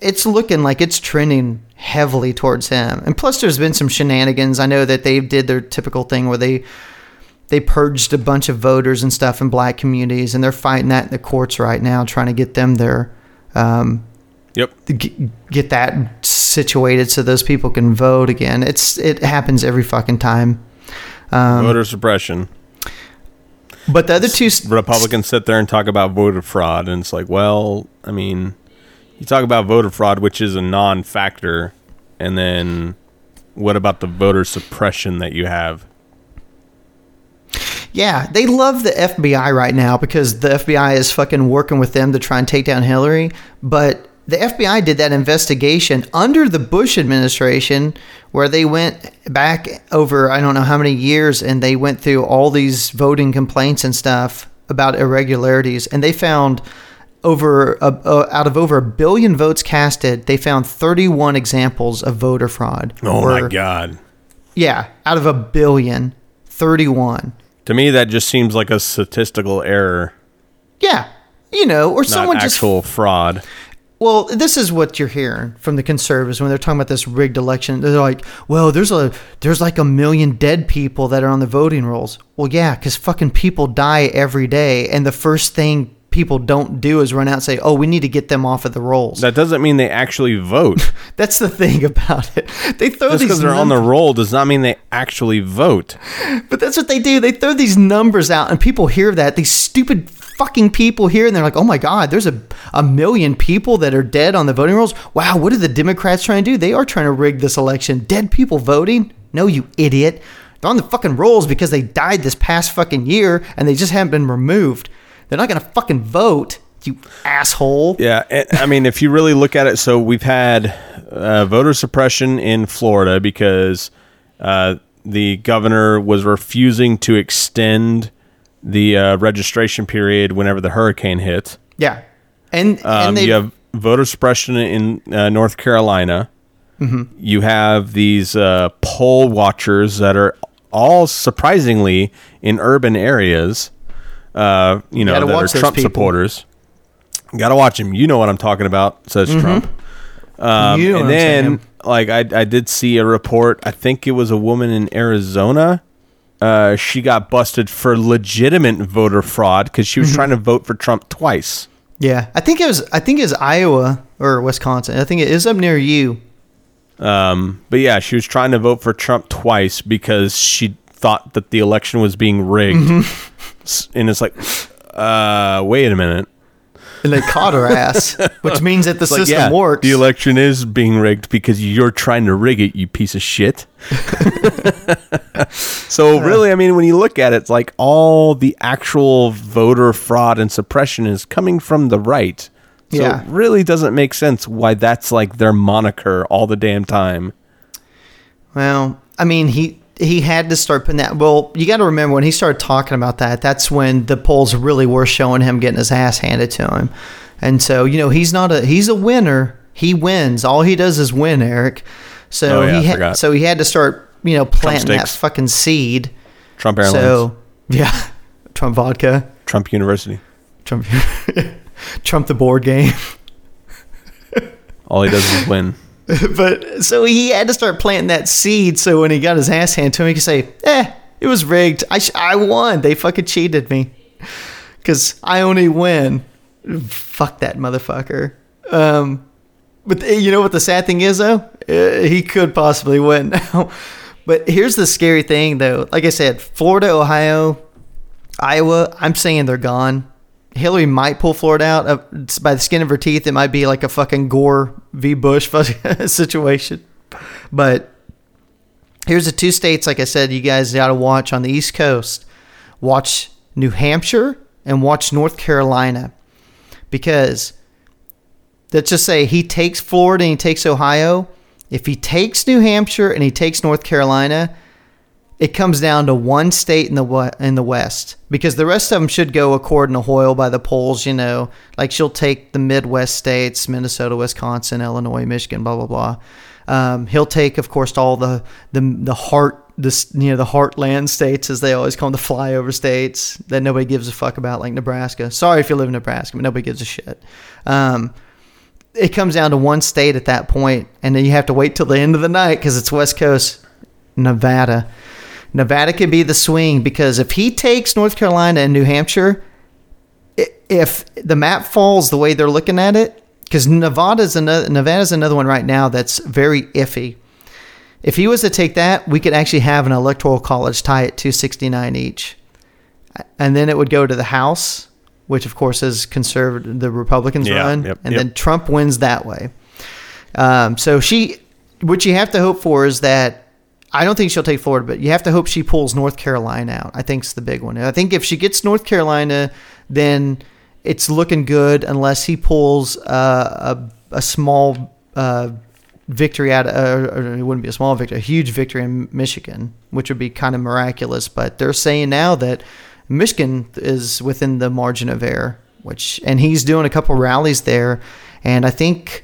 it's looking like it's trending heavily towards him. And plus there's been some shenanigans. I know that they did their typical thing where they they purged a bunch of voters and stuff in black communities and they're fighting that in the courts right now trying to get them their um, Yep. get, that situated so those people can vote again. It's it happens every fucking time. Um, Voter suppression. but the other two, Republicans sit there and talk about voter fraud, and it's like, well, I mean, you talk about voter fraud, which is a non-factor, and then what about the voter suppression that you have? yeah, they love the FBI right now because the FBI is fucking working with them to try and take down Hillary. But the FBI did that investigation under the Bush administration where they went back over I don't know how many years and they went through all these voting complaints and stuff about irregularities and they found over a, uh, out of over a billion votes casted they found 31 examples of voter fraud Oh Or- my god! yeah out of a billion 31 To me, that just seems like a statistical error, yeah you know or not someone just actual fraud. Well, this is what you're hearing from the conservatives when they're talking about this rigged election. They're like, "Well, there's a there's like a million dead people that are on the voting rolls." Well, yeah, because fucking people die every day, and the first thing people don't do is run out and say, "Oh, we need to get them off of the rolls." That doesn't mean they actually vote. That's the thing about it. They throw Just these because they're on the roll does not mean they actually vote. But that's what they do. They throw these numbers out, and people hear that. These stupid fucking people hear, and they're like, "Oh my God, there's a a million people that are dead on the voting rolls." Wow, what are the Democrats trying to do? They are trying to rig this election. Dead people voting? No, you idiot. They're on the fucking rolls because they died this past fucking year, and they just haven't been removed. They're not gonna fucking vote, you asshole. Yeah, and, I mean, if you really look at it, so we've had uh, voter suppression in Florida because uh, the governor was refusing to extend the uh, registration period whenever the hurricane hit. Yeah, and Um, and you have voter suppression in uh, North Carolina. Mm-hmm. You have these uh, poll watchers that are all surprisingly in urban areas. Uh, you know, gotta that are Trump supporters. Got to watch him. You know what I'm talking about, says Trump. Um, You know and then, like, I, I did see a report. I think it was a woman in Arizona. Uh, she got busted for legitimate voter fraud because she was Mm-hmm. trying to vote for Trump twice. yeah, I think it was I think it was Iowa or Wisconsin. I think it is up near you. Um, but yeah, she was trying to vote for Trump twice because she thought that the election was being rigged. Mm-hmm. And it's like, uh, wait a minute. And they caught her ass, which means that the It's like, system yeah, works. The election is being rigged because you're trying to rig it, you piece of shit. so really, I mean, when you look at it, it's like all the actual voter fraud and suppression is coming from the right. So Yeah. it really doesn't make sense why that's like their moniker all the damn time. Well, I mean, he he had to start putting that. Well, you got to remember when he started talking about that, that's when the polls really were showing him getting his ass handed to him. And so, you know, he's not a he's a winner. He wins. All he does is win, Eric. So Oh, yeah, he had so he had to start, you know, planting that fucking seed. Trump Airlines, So yeah, Trump vodka, Trump University. Trump, Trump the board game. All he does is win. but so he had to start planting that seed so when he got his ass handed to him, he could say, "Eh, it was rigged. I sh- I won. They fucking cheated me because I only win." Fuck that motherfucker. Um, but th- you know what the sad thing is though? Uh, he could possibly win now. But here's the scary thing though. Like I said, Florida, Ohio, Iowa. I'm saying they're gone. Hillary might pull Florida out it's by the skin of her teeth. It might be like a fucking Gore v. Bush situation. But here's the two states, like I said, you guys got to watch on the East Coast. Watch New Hampshire and watch North Carolina. Because let's just say he takes Florida and he takes Ohio. If he takes New Hampshire and he takes North Carolina, it comes down to one state in the in the West because the rest of them should go according to Hoyle by the polls. You know, like she'll take the Midwest states: Minnesota, Wisconsin, Illinois, Michigan, blah blah blah. Um, he'll take, of course, all the the the heart this you know the heartland states as they always call them, the flyover states that nobody gives a fuck about, like Nebraska. Sorry if you live in Nebraska, but nobody gives a shit. Um, it comes down to one state at that point, and then you have to wait till the end of the night because it's West Coast, Nevada. Nevada could be the swing because if he takes North Carolina and New Hampshire, if the map falls the way they're looking at it, because Nevada's another Nevada's another one right now that's very iffy. If he was to take that, we could actually have an electoral college tie at 269 each, and then it would go to the House, which of course is conservative. The Republicans Yeah, run, yep, and yep. then Trump wins that way. Um, so she, what you have to hope for is that I don't think she'll take Florida, but you have to hope she pulls North Carolina out. I think it's the big one. I think if she gets North Carolina, then it's looking good unless he pulls uh, a, a small uh, victory out. Uh, it wouldn't be a small victory, a huge victory in Michigan, which would be kind of miraculous. But they're saying now that Michigan is within the margin of error, which and he's doing a couple rallies there, and I think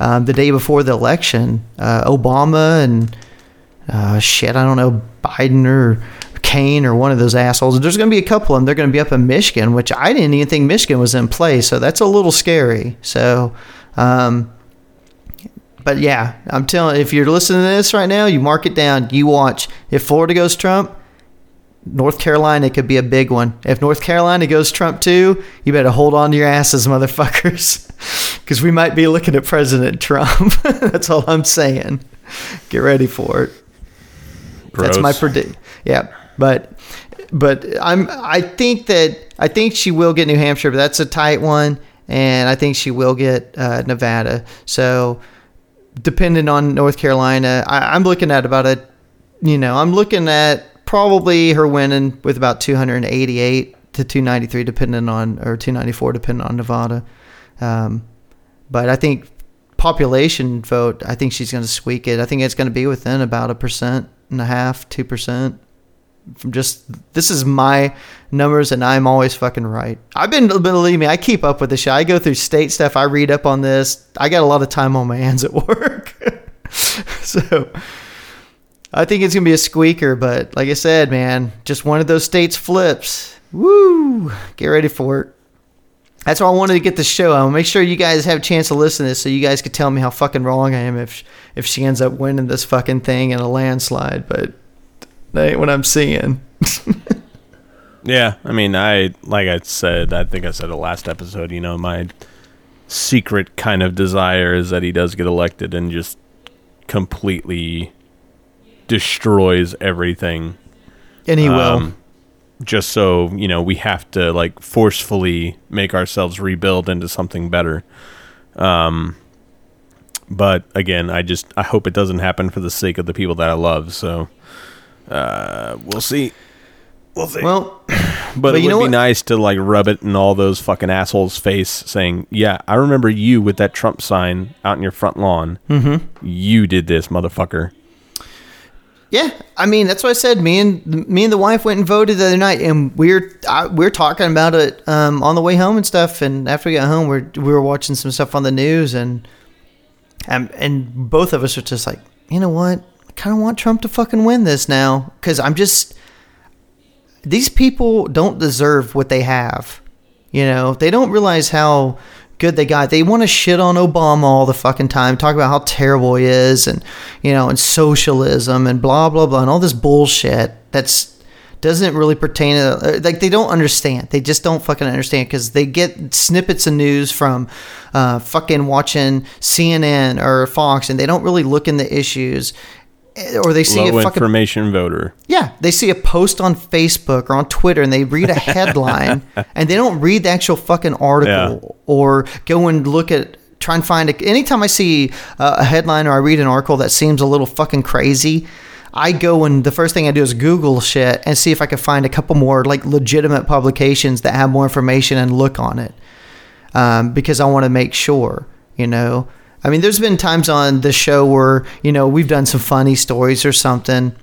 um, the day before the election, uh, Obama and uh, shit, I don't know, Biden or Kaine or one of those assholes. There's going to be a couple of them. They're going to be up in Michigan, which I didn't even think Michigan was in play. So that's a little scary. So, um, but yeah, I'm telling. If you're listening to this right now, you mark it down. You watch. If Florida goes Trump, North Carolina could be a big one. If North Carolina goes Trump too, you better hold on to your asses, motherfuckers, because we might be looking at President Trump. That's all I'm saying. Get ready for it. That's my Gross. predict. Yeah, but but I'm I think that I think she will get New Hampshire, but that's a tight one, and I think she will get uh, Nevada. So depending on North Carolina, I, I'm looking at about a you know I'm looking at probably her winning with about 288 to 293, depending on or 294, depending on Nevada. Um, but I think population vote, I think she's going to squeak it. I think it's going to be within about a percent and a half, two percent. From just this is my numbers, and I'm always fucking right. I've been believe me, I keep up with the shit. I go through state stuff. I read up on this. I got a lot of time on my hands at work, so I think it's gonna be a squeaker. But like I said, man, just one of those states flips. Woo! Get ready for it. That's why I wanted to get the show. I'll make sure you guys have a chance to listen to this, so you guys could tell me how fucking wrong I am if if she ends up winning this fucking thing in a landslide. But that ain't what I'm seeing. Yeah, I mean, I like I said, I think I said it last episode. You know, my secret kind of desire is that he does get elected and just completely destroys everything. And he will. Um, Just so you know, we have to like forcefully make ourselves rebuild into something better. Um, but again, I just I hope it doesn't happen for the sake of the people that I love. So uh, we'll see. We'll see. Well, but, but it you would know be what? nice to like rub it in all those fucking assholes' face, saying, "Yeah, I remember you with that Trump sign out in your front lawn. Mm-hmm. You did this, motherfucker." Yeah, I mean that's what I said. Me and me and the wife went and voted the other night, and we we're I, we we're talking about it um, on the way home and stuff. And after we got home, we we were watching some stuff on the news, and and and both of us are just like, you know what? I kind of want Trump to fucking win this now because I'm just these people don't deserve what they have. You know, they don't realize how good they got. They want to shit on Obama all the fucking time, talk about how terrible he is, and you know, and socialism and blah blah blah, and all this bullshit that's doesn't really pertain to like they don't understand. They just don't fucking understand because they get snippets of news from uh, fucking watching CNN or Fox, and they don't really look in the issues. Or they see Low a fucking information voter. yeah, they see a post on Facebook or on Twitter and they read a headline and they don't read the actual fucking article or go and look at try and find a, anytime I see a headline or I read an article that seems a little fucking crazy, I go and the first thing I do is Google shit and see if I can find a couple more like legitimate publications that have more information and look on it um, because I want to make sure, you know. I mean, there's been times on the show where you know we've done some funny stories or something,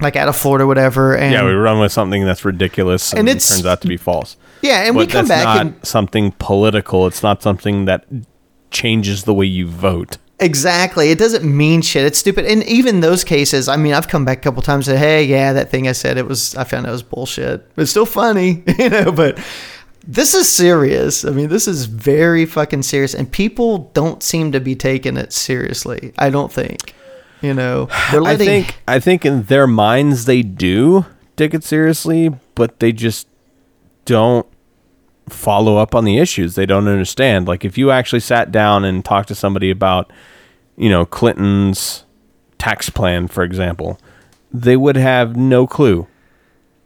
like out of Florida, or whatever. And yeah, we run with something that's ridiculous and, And it turns out to be false. yeah, and but we come back not and something political. It's not something that changes the way you vote. exactly, it doesn't mean shit. It's stupid. And even those cases, I mean, I've come back a couple times and said, hey, yeah, that thing I said it was, I found it was bullshit. It's still funny, you know, but. This is serious. I mean, this is very fucking serious, and people don't seem to be taking it seriously. I don't think. You know, they're I think I think in their minds they do take it seriously, but they just don't follow up on the issues. They don't understand. Like if you actually sat down and talked to somebody about, you know, Clinton's tax plan, for example, they would have no clue.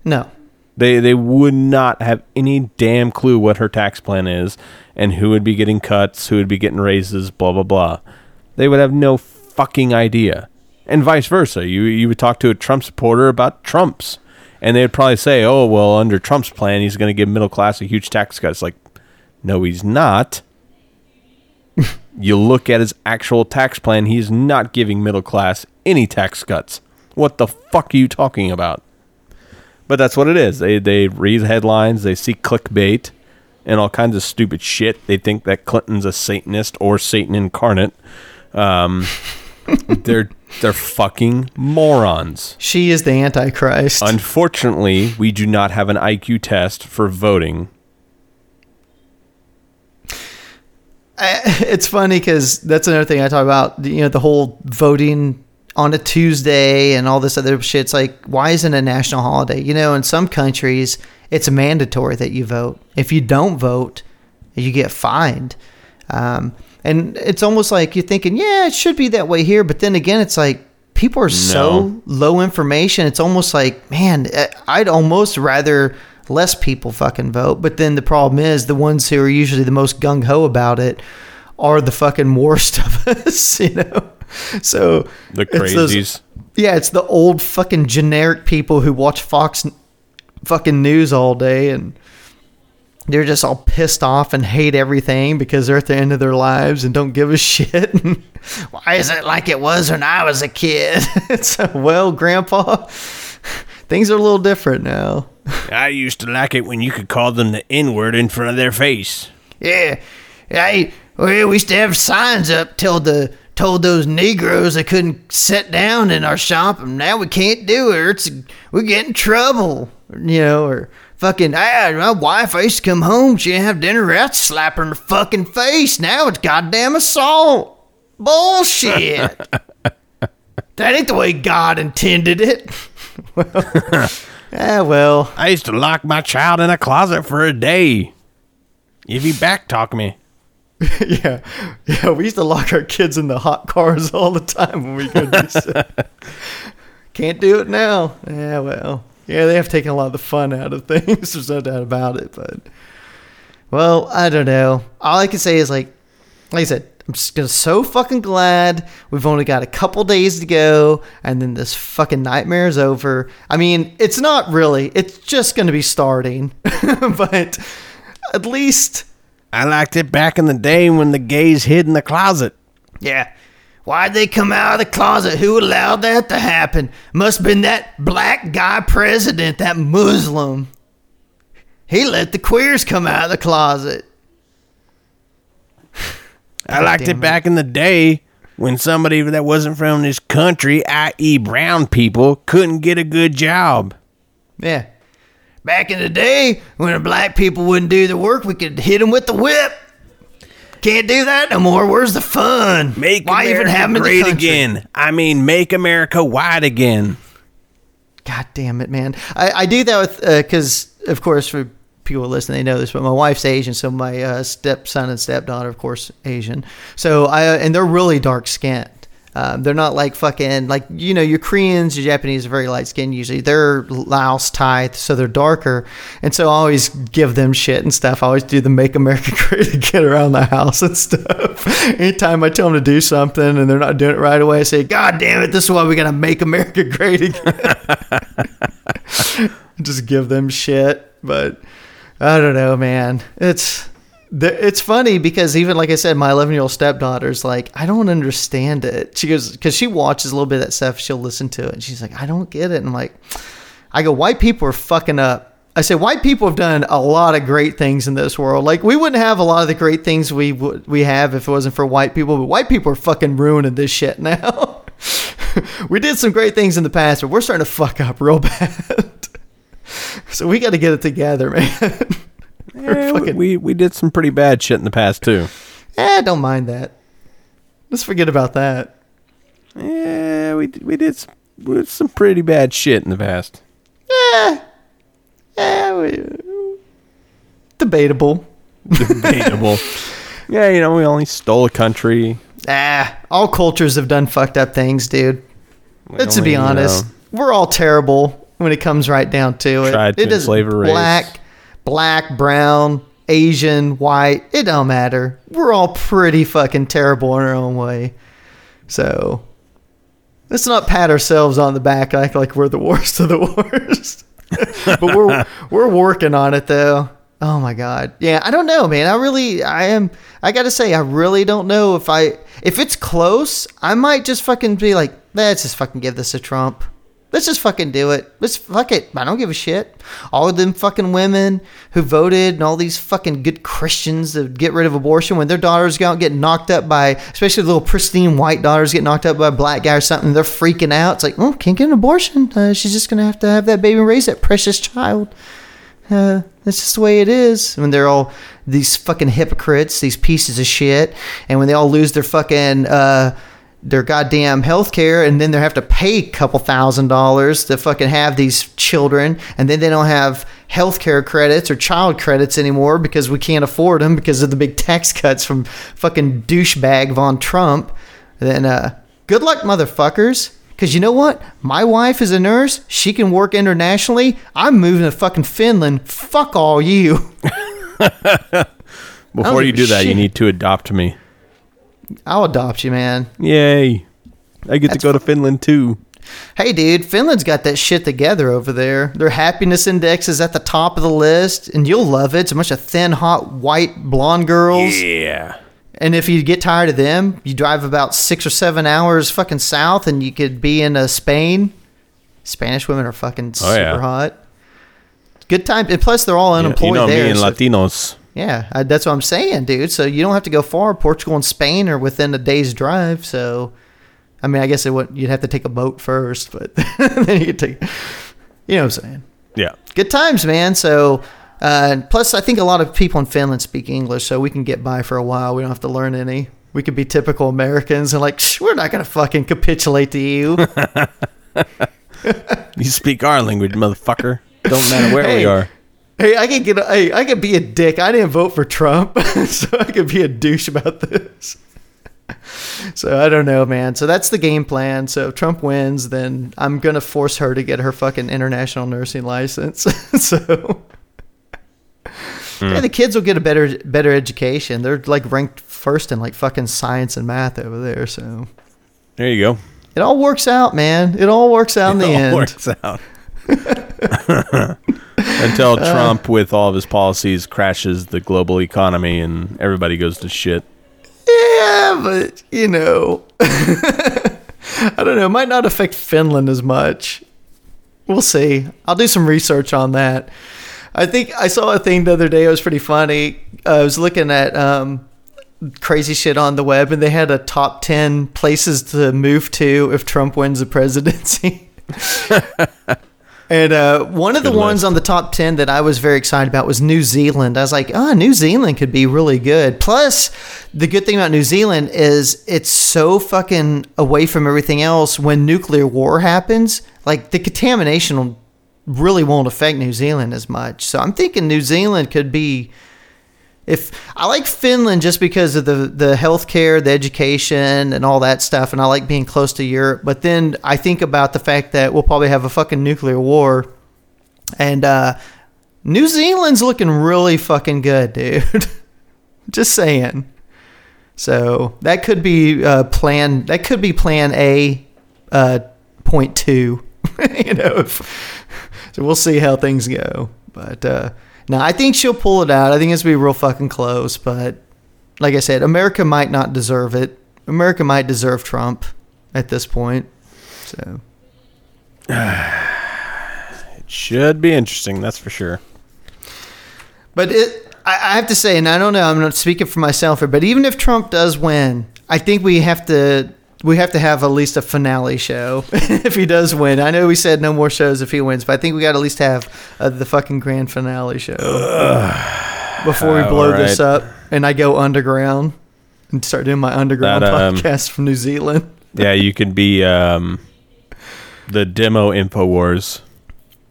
no, They they would not have any damn clue what her tax plan is and who would be getting cuts, who would be getting raises, blah blah blah. They would have no fucking idea. And vice versa. You you would talk to a Trump supporter about Trump's and they'd probably say, "Oh, well, under Trump's plan, he's going to give middle class a huge tax cut." It's like, "No, he's not." you look at his actual tax plan, he's not giving middle class any tax cuts. What the fuck are you talking about? But that's what it is. They they read headlines, they see clickbait and all kinds of stupid shit. They think that Clinton's a Satanist or Satan incarnate. Um, they're they're fucking morons. she is the Antichrist. Unfortunately, we do not have an IQ test for voting. I- it's funny because that's another thing I talk about. You know, the whole voting on a Tuesday and all this other shit. It's like, why isn't it a national holiday? You know, in some countries, it's mandatory that you vote. If you don't vote, you get fined. Um, and it's almost like you're thinking, yeah, it should be that way here. But then again, it's like people are so low information. It's almost like, man, I'd almost rather less people fucking vote. But then the problem is the ones who are usually the most gung ho about it are the fucking worst of us, you know? So The it's those- crazies. yeah, it's the old fucking generic people who watch Fox fucking news all day and they're just all pissed off and hate everything because they're at the end of their lives and don't give a shit. Why is it like it was when I was a kid? it's a, well, grandpa, things are a little different now. I used to like it when you could call them the N word in front of their face. Yeah, I well, we used to have signs up told the told those Negroes they couldn't sit down in our shop, and now we can't do it. Or it's we get in trouble, you know, or fucking. Ah, my wife, I used to come home, she didn't have dinner, I'd slap her in the fucking face. Now it's goddamn assault. Bullshit. that ain't the way God intended it. well, ah, well. I used to lock my child in a closet for a day. If he backtalk me. yeah, yeah. We used to lock our kids in the hot cars all the time when we do. Can't do it now. Yeah, well, yeah, they have taken a lot of the fun out of things. There's no doubt about it. But well, I don't know. All I can say is like, like I said, I'm just gonna so fucking glad we've only got a couple days to go, and then this fucking nightmare is over. I mean, it's not really. It's just gonna be starting, but at least I liked it back in the day when the gays hid in the closet. Yeah. Why'd they come out of the closet? Who allowed that to happen? Must have been that black guy president, that Muslim. He let the queers come out of the closet. I liked it it. back in the day when somebody that wasn't from this country, i.e., brown people, couldn't get a good job. Yeah. Back in the day, when the black people wouldn't do the work, we could hit them with the whip. Can't do that no more. Where's the fun? Make Why America even have great again. I mean, make America white again. God damn it, man! I, I do that with because, of course, for people listening, they know this, but my wife's Asian, so my uh, stepson and stepdaughter, of course, Asian. So I and they're really dark skinned. Um, they're not like fucking like you know your Koreans, your Japanese are very light skinned usually. They're Laos, Thai, so they're darker, and so I always give them shit and stuff. I always do the "Make America Great Again" around the house and stuff. Anytime I tell them to do something and they're not doing it right away, I say, "God damn it, this is why we gotta make America great again." just give them shit. But I don't know, man. It's th- it's funny because even like I said, my 11 year old stepdaughter's like, I don't understand it. She goes because she watches a little bit of that stuff. She'll listen to it, and she's like, I don't get it. And I'm like, I go, white people are fucking up. I say white people have done a lot of great things in this world. Like we wouldn't have a lot of the great things we would we have if it wasn't for white people. But white people are fucking ruining this shit now. we did some great things in the past, but we're starting to fuck up real bad. so we got to get it together, man. Yeah, fucking- we we did some pretty bad shit in the past too. eh, don't mind that. Let's forget about that. Yeah, we we did some, we did some pretty bad shit in the past. Eh, eh, we, debatable. Debatable. yeah, you know, we only stole a country. Ah, all cultures have done fucked up things, dude. We Let's be only, you honest. know, We're all terrible when it comes right down to it. Tried to it race. black, black, brown, Asian, white. It don't matter. We're all pretty fucking terrible in our own way. So let's not pat ourselves on the back act like we're the worst of the worst. but we're we're working on it though. Oh my god. Yeah, I don't know, man. I really I am I got to say I really don't know if I if it's close, I might just fucking be like, let's just fucking give this to Trump. Let's just fucking do it. Let's fuck it. I don't give a shit. All of them fucking women who voted and all these fucking good Christians to get rid of abortion when their daughters go out get knocked up by, especially little pristine white daughters get knocked up by a black guy or something. They're freaking out. It's like, oh, can't get an abortion. Uh, she's just to have to have that baby and raise that precious child. Uh, that's just the way it is. When they're all these fucking hypocrites, these pieces of shit, and when they all lose their fucking uh, their goddamn health care, and then they have to pay a couple thousand dollars to fucking have these children, and then they don't have health care credits or child credits anymore because we can't afford them because of the big tax cuts from fucking douchebag Von Trump. Then uh, good luck, motherfuckers. Because you know what? My wife is a nurse. She can work internationally. I'm moving to fucking Finland. Fuck all you. Before you do that, you need to adopt me. I'll adopt you, man. Yay! I get That's to go to Finland too. Hey, dude, Finland's got that shit together over there. Their happiness index is at the top of the list, and you'll love it. It's a bunch of thin, hot, white, blonde girls. Yeah. And if you get tired of them, you drive about six or seven hours fucking south, and you could be in uh, Spain. Spanish women are fucking Oh, super yeah. hot. Good time, and plus they're all unemployed you know there. me and so- Latinos. Yeah, I, that's what I'm saying, dude. So you don't have to go far. Portugal and Spain are within a day's drive. So, I mean, I guess it would, you'd have to take a boat first, but then you could take, you know what I'm saying. Yeah. Good times, man. So, uh, plus, I think a lot of people in Finland speak English, so we can get by for a while. We don't have to learn any. We could be typical Americans and like, "Shh, we're not gonna fucking capitulate to you. You speak our language, motherfucker. Don't matter where Hey. we are. Hey, I can get. A, hey, I could be a dick. I didn't vote for Trump, so I could be a douche about this. So I don't know, man. So that's the game plan. So if Trump wins, then I'm gonna force her to get her fucking international nursing license. so hmm. yeah, the kids will get a better better education. They're like ranked first in like fucking science and math over there. So There you go. it all works out, man. It all works out in the all end. works out. Until Trump, with all of his policies, crashes the global economy and everybody goes to shit. Yeah, but you know, I don't know. It might not affect Finland as much. We'll see. I'll do some research on that. I think I saw a thing the other day. It was pretty funny. I was looking at um, crazy shit on the web, and they had a top ten places to move to if Trump wins the presidency. And uh, one of the ones list. on the top 10 that I was very excited about was New Zealand. I was like, oh, New Zealand could be really good. Plus, the good thing about New Zealand is it's so fucking away from everything else. When nuclear war happens, like the contamination really won't affect New Zealand as much. So I'm thinking New Zealand could be. If I like Finland just because of the the healthcare, the education, and all that stuff, and I like being close to Europe. But then I think about the fact that we'll probably have a fucking nuclear war, and uh, New Zealand's looking really fucking good, dude. just saying. So that could be uh, plan. That could be plan A, uh, point two. you know, if, so we'll see how things go. But uh, no, I think she'll pull it out. I think it's gonna be real fucking close. But like I said, America might not deserve it. America might deserve Trump at this point. So It should be interesting, that's for sure. But it, I, I have to say, and I don't know, I'm not speaking for myself here, but even if Trump does win, I think we have to we have to have at least a finale show if he does win. I know we said no more shows if he wins, but I think we got to at least have uh, the fucking grand finale show before we blow this up and I go underground and start doing my underground That, um, podcast from New Zealand. Yeah, you could be um, the demo Infowars.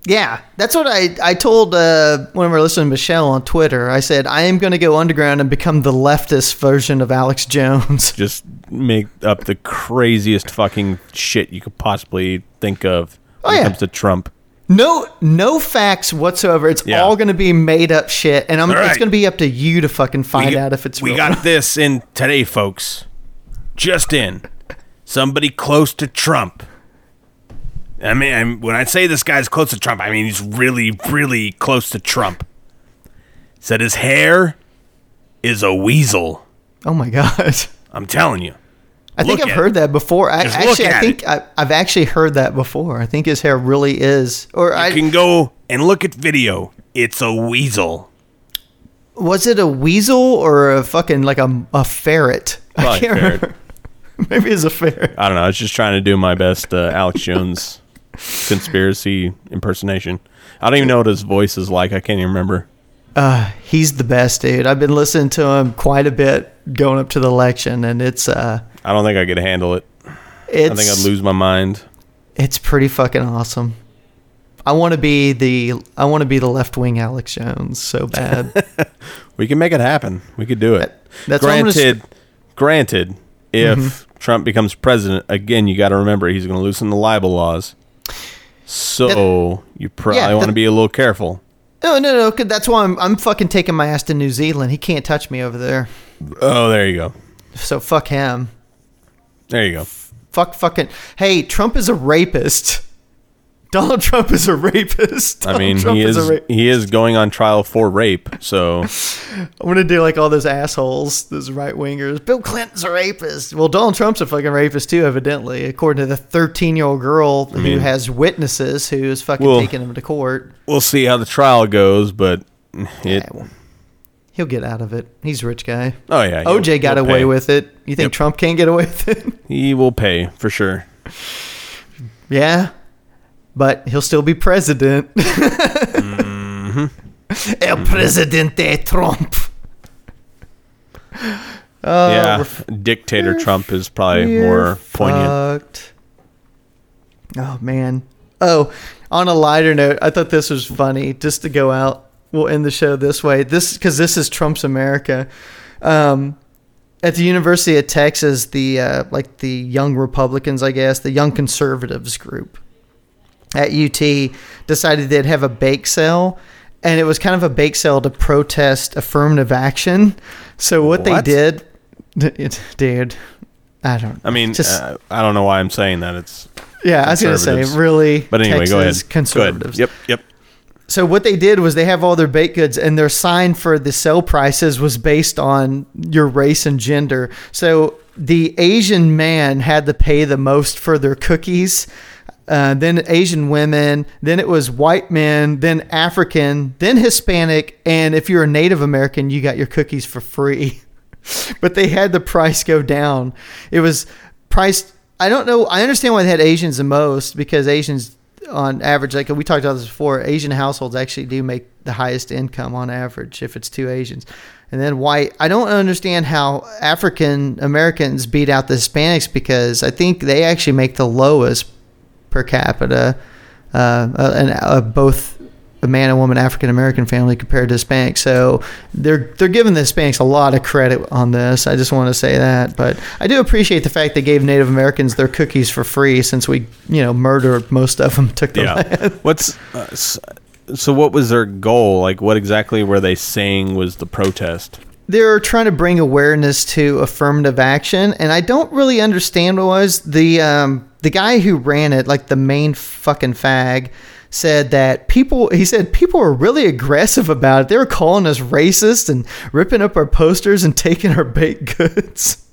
Yeah, that's what I I told uh, when we were listening to Michelle on Twitter. I said I am going to go underground and become the leftist version of Alex Jones. Just make up the craziest fucking shit you could possibly think of Oh, when yeah. it comes to Trump. No, no facts whatsoever. It's Yeah. all going to be made up shit, and I'm, All it's going to be up to you to fucking find We- out if it's we real. got this in today, folks. Just in, somebody close to Trump. I mean, I'm, when I say this guy's close to Trump, I mean he's really, really close to Trump. Said his hair is a weasel. oh my god! I'm telling you. I think I've heard that before. I, Just actually, I think I, I've actually heard that before. I think his hair really is. Or I You can go and look at video. It's a weasel. was it a weasel or a fucking like a, a ferret? I can't ferret. remember. Maybe it's a ferret. I don't know. I was just trying to do my best uh, Alex Jones conspiracy impersonation. I don't even know what his voice is like. I can't even remember. Uh, he's the best, dude. I've been listening to him quite a bit going up to the election, and it's uh, I don't think I could handle it. it's I think I'd lose my mind. It's pretty fucking awesome. I want to be the I want to be the left wing Alex Jones so bad. We can make it happen. We could do it. That- that's what I'm gonna granted. Granted, if Trump becomes president again, you got to remember he's going to loosen the libel laws. So you probably Yeah, want to be a little careful. no, no, no. 'cause That's why I'm I'm fucking taking my ass to New Zealand. He can't touch me over there. Oh, there you go. So fuck him. There you go. Fuck fucking. Hey, Trump is a rapist. Donald Trump is a rapist. I mean, Trump he is a he is going on trial for rape. So I'm gonna do like all those assholes, those right wingers. Bill Clinton's a rapist. Well, Donald Trump's a fucking rapist too, evidently, according to the 13 year old girl who mean- has witnesses who is fucking Well- taking him to court. we'll see how the trial goes. But it. Yeah, well, he'll get out of it. He's a rich guy. Oh yeah, OJ got away pay. with it. You think Yep. Trump can't get away with it? He will pay for sure. yeah, but he'll still be president. Mm-hmm. El Presidente Trump. Oh, yeah, we're dictator Trump is probably more poignant. Oh man. Oh, on a lighter note, I thought this was funny just to go out we'll end the show this way. This because this is Trump's America. Um, at the University of Texas, the uh, like the young Republicans, I guess, the young conservatives group at UT decided they'd have a bake sale, and it was kind of a bake sale to protest affirmative action. So what, they What? did, it, dude, I don't. I mean, just uh, I don't know why I'm saying that. It's yeah, I was gonna say really, but anyway, go ahead. Texas Go ahead. Conservatives. Yep, yep. So what they did was they have all their baked goods, and their sign for the sale prices was based on your race and gender. So the Asian man had to pay the most for their cookies. Uh, then Asian women, then it was white men, then African, then Hispanic, and if you're a Native American, you got your cookies for free. but they had the price go down. It was priced. I don't know. I understand why they had Asians the most because Asians, on average, like we talked about this before, Asian households actually do make the highest income on average if it's two Asians. And then white. I don't understand how African Americans beat out the Hispanics because I think they actually make the lowest per capita, uh, uh, and uh, both a man and woman African American family compared to Hispanics. So they're they're giving the Hispanics a lot of credit on this. I just want to say that, but I do appreciate the fact they gave Native Americans their cookies for free since we you know murdered most of them, took their Yeah. What's uh, s- so? What was their goal? Like, what exactly were they saying was the protest? they're trying to bring awareness to affirmative action, and I don't really understand what was the um, the guy who ran it, like the main fucking fag, said that people. He said people were really aggressive about it. They were calling us racist and ripping up our posters and taking our baked goods.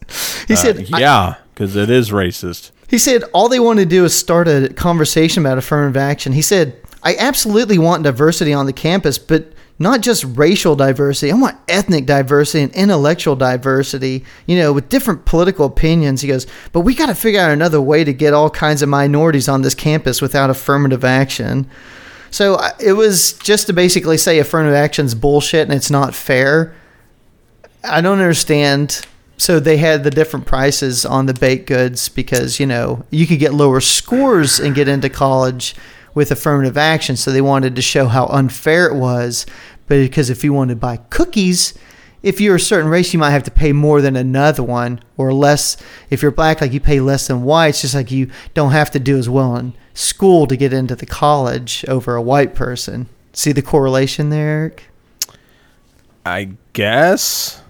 He Uh, said, yeah, because it is racist. he said all they want to do is start a conversation about affirmative action. He said, I absolutely want diversity on the campus, but not just racial diversity. I want ethnic diversity and intellectual diversity, you know, with different political opinions. He goes, but we got to figure out another way to get all kinds of minorities on this campus without affirmative action. So it was just to basically say affirmative action's bullshit and it's not fair. I don't understand. So they had the different prices on the baked goods because you know you could get lower scores and get into college with affirmative action. So they wanted to show how unfair it was. But because if you want to buy cookies, if you're a certain race, you might have to pay more than another one, or less. If you're black, like you pay less than white. It's just like you don't have to do as well in school to get into the college over a white person. See the correlation there, Eric? I guess.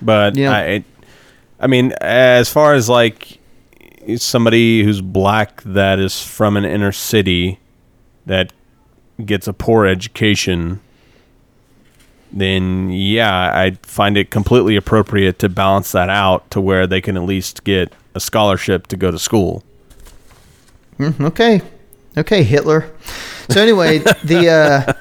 But. I, I mean, as far as like somebody who's black that is from an inner city that gets a poor education, then yeah, I find it completely appropriate to balance that out to where they can at least get a scholarship to go to school. Mm, okay, okay, Hitler. So anyway, the uh,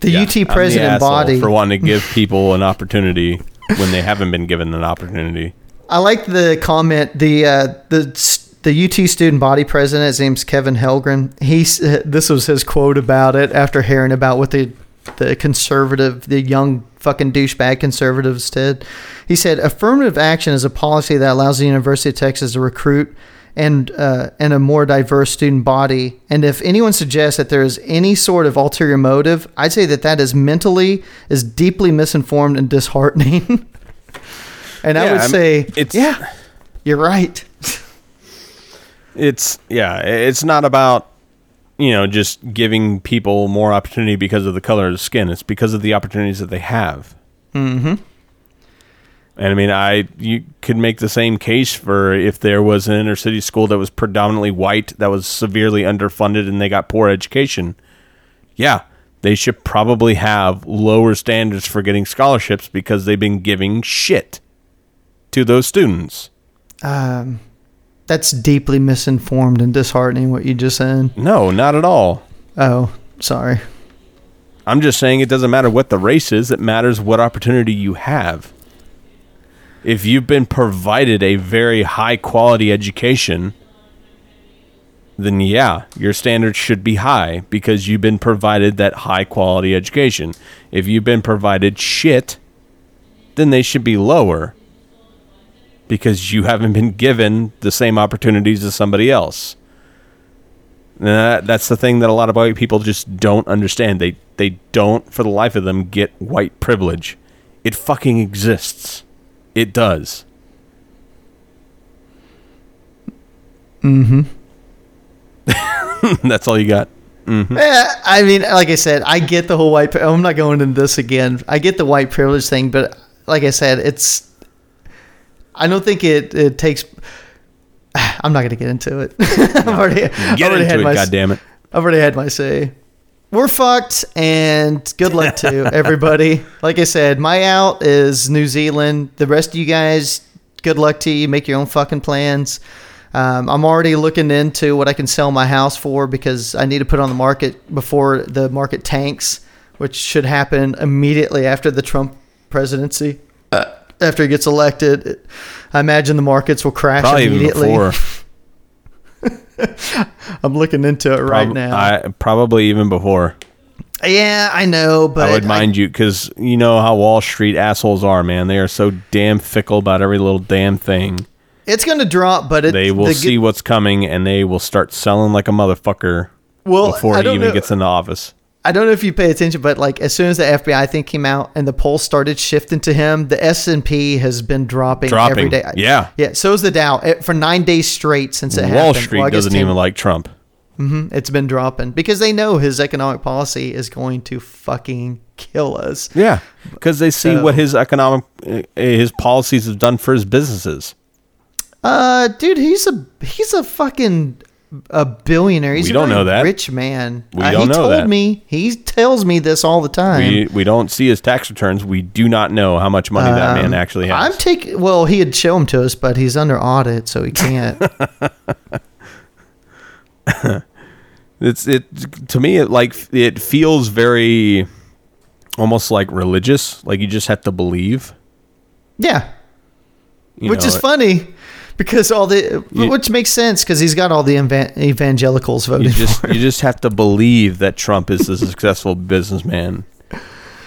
the Yeah, UT president asshole body. for wanting to give people an opportunity when they haven't been given an opportunity. I like the comment. The uh, the the UT student body president. His name's Kevin Helgren. He this was his quote about it after hearing about what the the conservative, the young fucking douchebag conservatives did. He said, "Affirmative action is a policy that allows the University of Texas to recruit." And uh, and a more diverse student body. And if anyone suggests that there is any sort of ulterior motive, I'd say that that is mentally is deeply misinformed and disheartening. and I would I'm- say, it's- yeah, you're right. It's yeah, it's not about you know just giving people more opportunity because of the color of the skin. It's because of the opportunities that they have. Mm-hmm. And I mean, I you could make the same case for if there was an inner city school that was predominantly white that was severely underfunded and they got poor education. Yeah, they should probably have lower standards for getting scholarships because they've been giving shit to those students. Um, that's deeply misinformed and disheartening. What you just said. No, not at all. Oh, sorry. I'm just saying it doesn't matter what the race is, it matters what opportunity you have. If you've been provided a very high quality education, then yeah, your standards should be high because you've been provided that high quality education. If you've been provided shit, then they should be lower because you haven't been given the same opportunities as somebody else. And that, that's the thing that a lot of white people just don't understand. They they don't, for the life of them, get white privilege. It fucking exists. It does. Mm-hmm. That's all you got. Yeah, I mean, like I said, I get the whole white. I'm not going into this again. I get the white privilege thing, but like I said, it's. I don't think it it takes. I'm not going to get into it. I've already, I've Get already had into it, my, goddammit. I've already had my say. We're fucked, and good luck to everybody. Like I said, my out is New Zealand. The rest of you guys, good luck to you. Make your own fucking plans. Um, I'm already looking into what I can sell my house for because I need to put it on the market before the market tanks, which should happen immediately after the Trump presidency. Uh, after he gets elected, I imagine the markets will crash Probably even immediately. before. I'm looking into it right Prob- now. I, probably even before. yeah, I know, but I would mind you because you know how Wall Street assholes are, man. They are so damn fickle about every little damn thing. It's going to drop, but it, They will the see what's coming and they will start selling like a motherfucker Well, before I he even know- gets into office. I don't know if you pay attention, but like as soon as the FBI thing came out and the polls started shifting to him, the S and P has been dropping, every Dropping. day. Yeah. yeah. So is the Dow Eh, for nine days straight since it Wall happened. Street Well, doesn't 10 even like Trump. It's been dropping because they know his economic policy is going to fucking kill us. Yeah, because they see So- what his economic, uh, his policies have done for his businesses. Uh, dude, he's a he's a fucking a billionaire. He's We a don't know that. rich man. We Uh, don't he know told that. me. He tells me this all the time. We we don't see his tax returns. We do not know how much money that man actually has. Um, I'm taking. Well, he had show him to us, but he's under audit, so he can't. It's it to me. It like it feels very, almost like religious. Like you just have to believe. yeah, you which know, is funny because all the You- which makes sense because he's got all the eva- evangelicals voting You just you just have to believe that Trump is a successful businessman.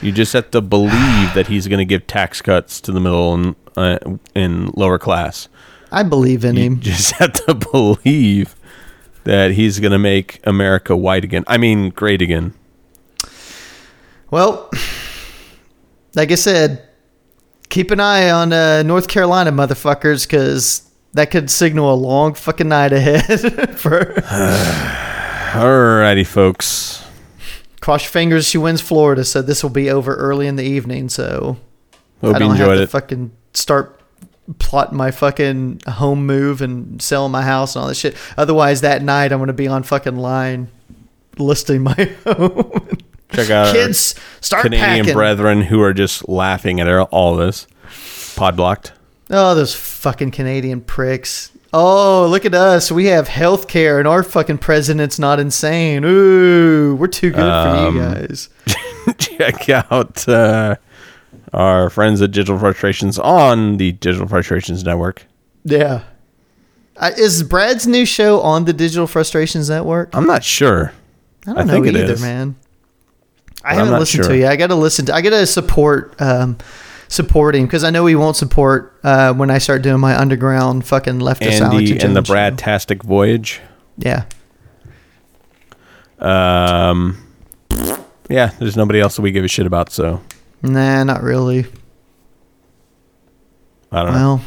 You just have to believe that he's going to give tax cuts to the middle and uh, and lower class. I believe in You him. just have to believe that he's going to make America white again. I mean, great again. Well, like I said, keep an eye on uh, North Carolina, motherfuckers, because that could signal a long fucking night ahead. for Alrighty, folks. cross your fingers, she wins Florida, so this will be over early in the evening. So Hope I don't have to it. fucking start plotting my fucking home move and selling my house and all that shit. Otherwise, that night I'm gonna be on fucking line listing my home. Check out Kids, start Canadian packing. brethren who are just laughing at all this. Pod blocked. Oh, those fucking Canadian pricks. Oh, look at us. We have health care and our fucking president's not insane. Ooh, we're too good Um, for you guys. check out uh, our friends at Digital Frustrations on the Digital Frustrations Network. Yeah. Uh, is Brad's new show on the Digital Frustrations Network? I'm not sure. I don't I know think it either, is. man. I haven't listened to it. yet. I got to listen to. I got to support um, support him because I know he won't support uh, when I start doing my underground fucking leftist Andy and the. Brad Tastic Voyage. Yeah. Um, yeah, there's nobody else that we give a shit about, so Nah, not really. I don't know.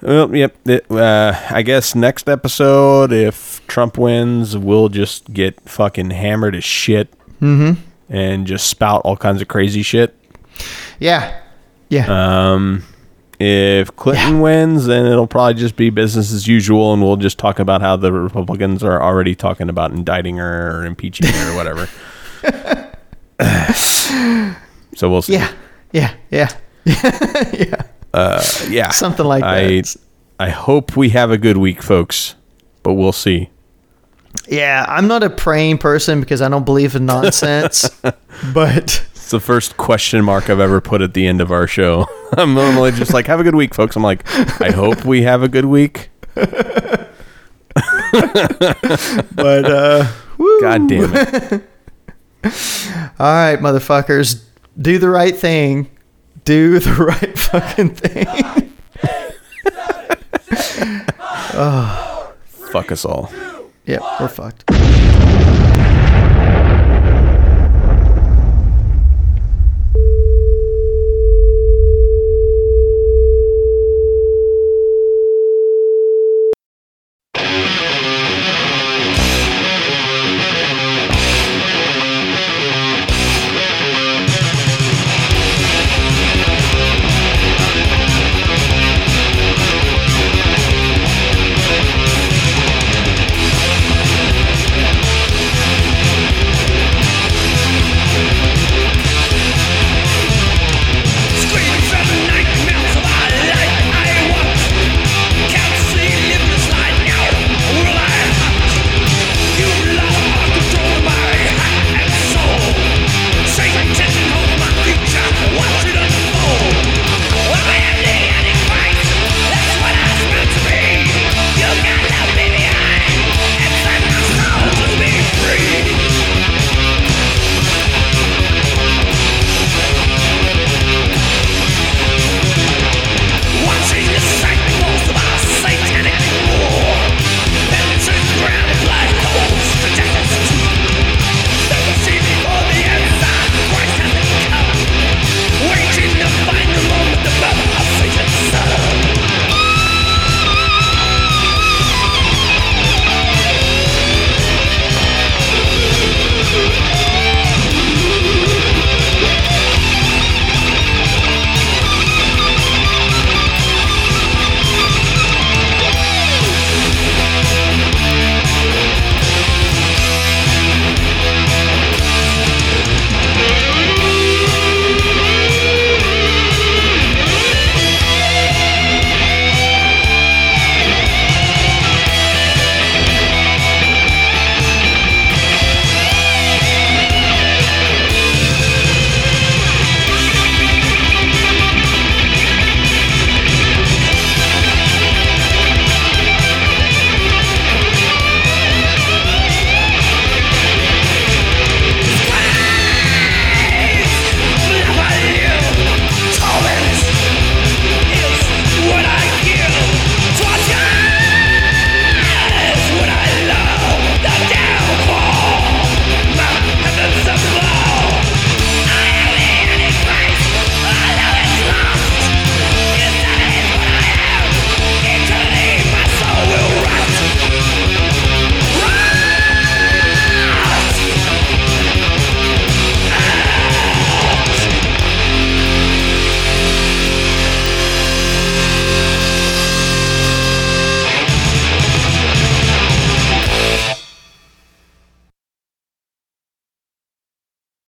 Well, Well, yep. it- uh, I guess next episode, if Trump wins, we'll just get fucking hammered as shit mm-hmm. and just spout all kinds of crazy shit. Yeah. Yeah. Um, if Clinton wins, then it'll probably just be business as usual, and we'll just talk about how the Republicans are already talking about indicting her or impeaching her or whatever. so we'll see. yeah. Yeah. Yeah. yeah. Uh, yeah. Something like I, that. I hope we have a good week, folks, but we'll see. Yeah, I'm not a praying person because I don't believe in nonsense. but It's the first question mark I've ever put at the end of our show. I'm normally just like, have a good week, folks. I'm like, I hope we have a good week. but uh woo. God damn it. All right, motherfuckers, do the right thing. Do the right fucking thing. oh. Fuck us all. yep, we're fucked.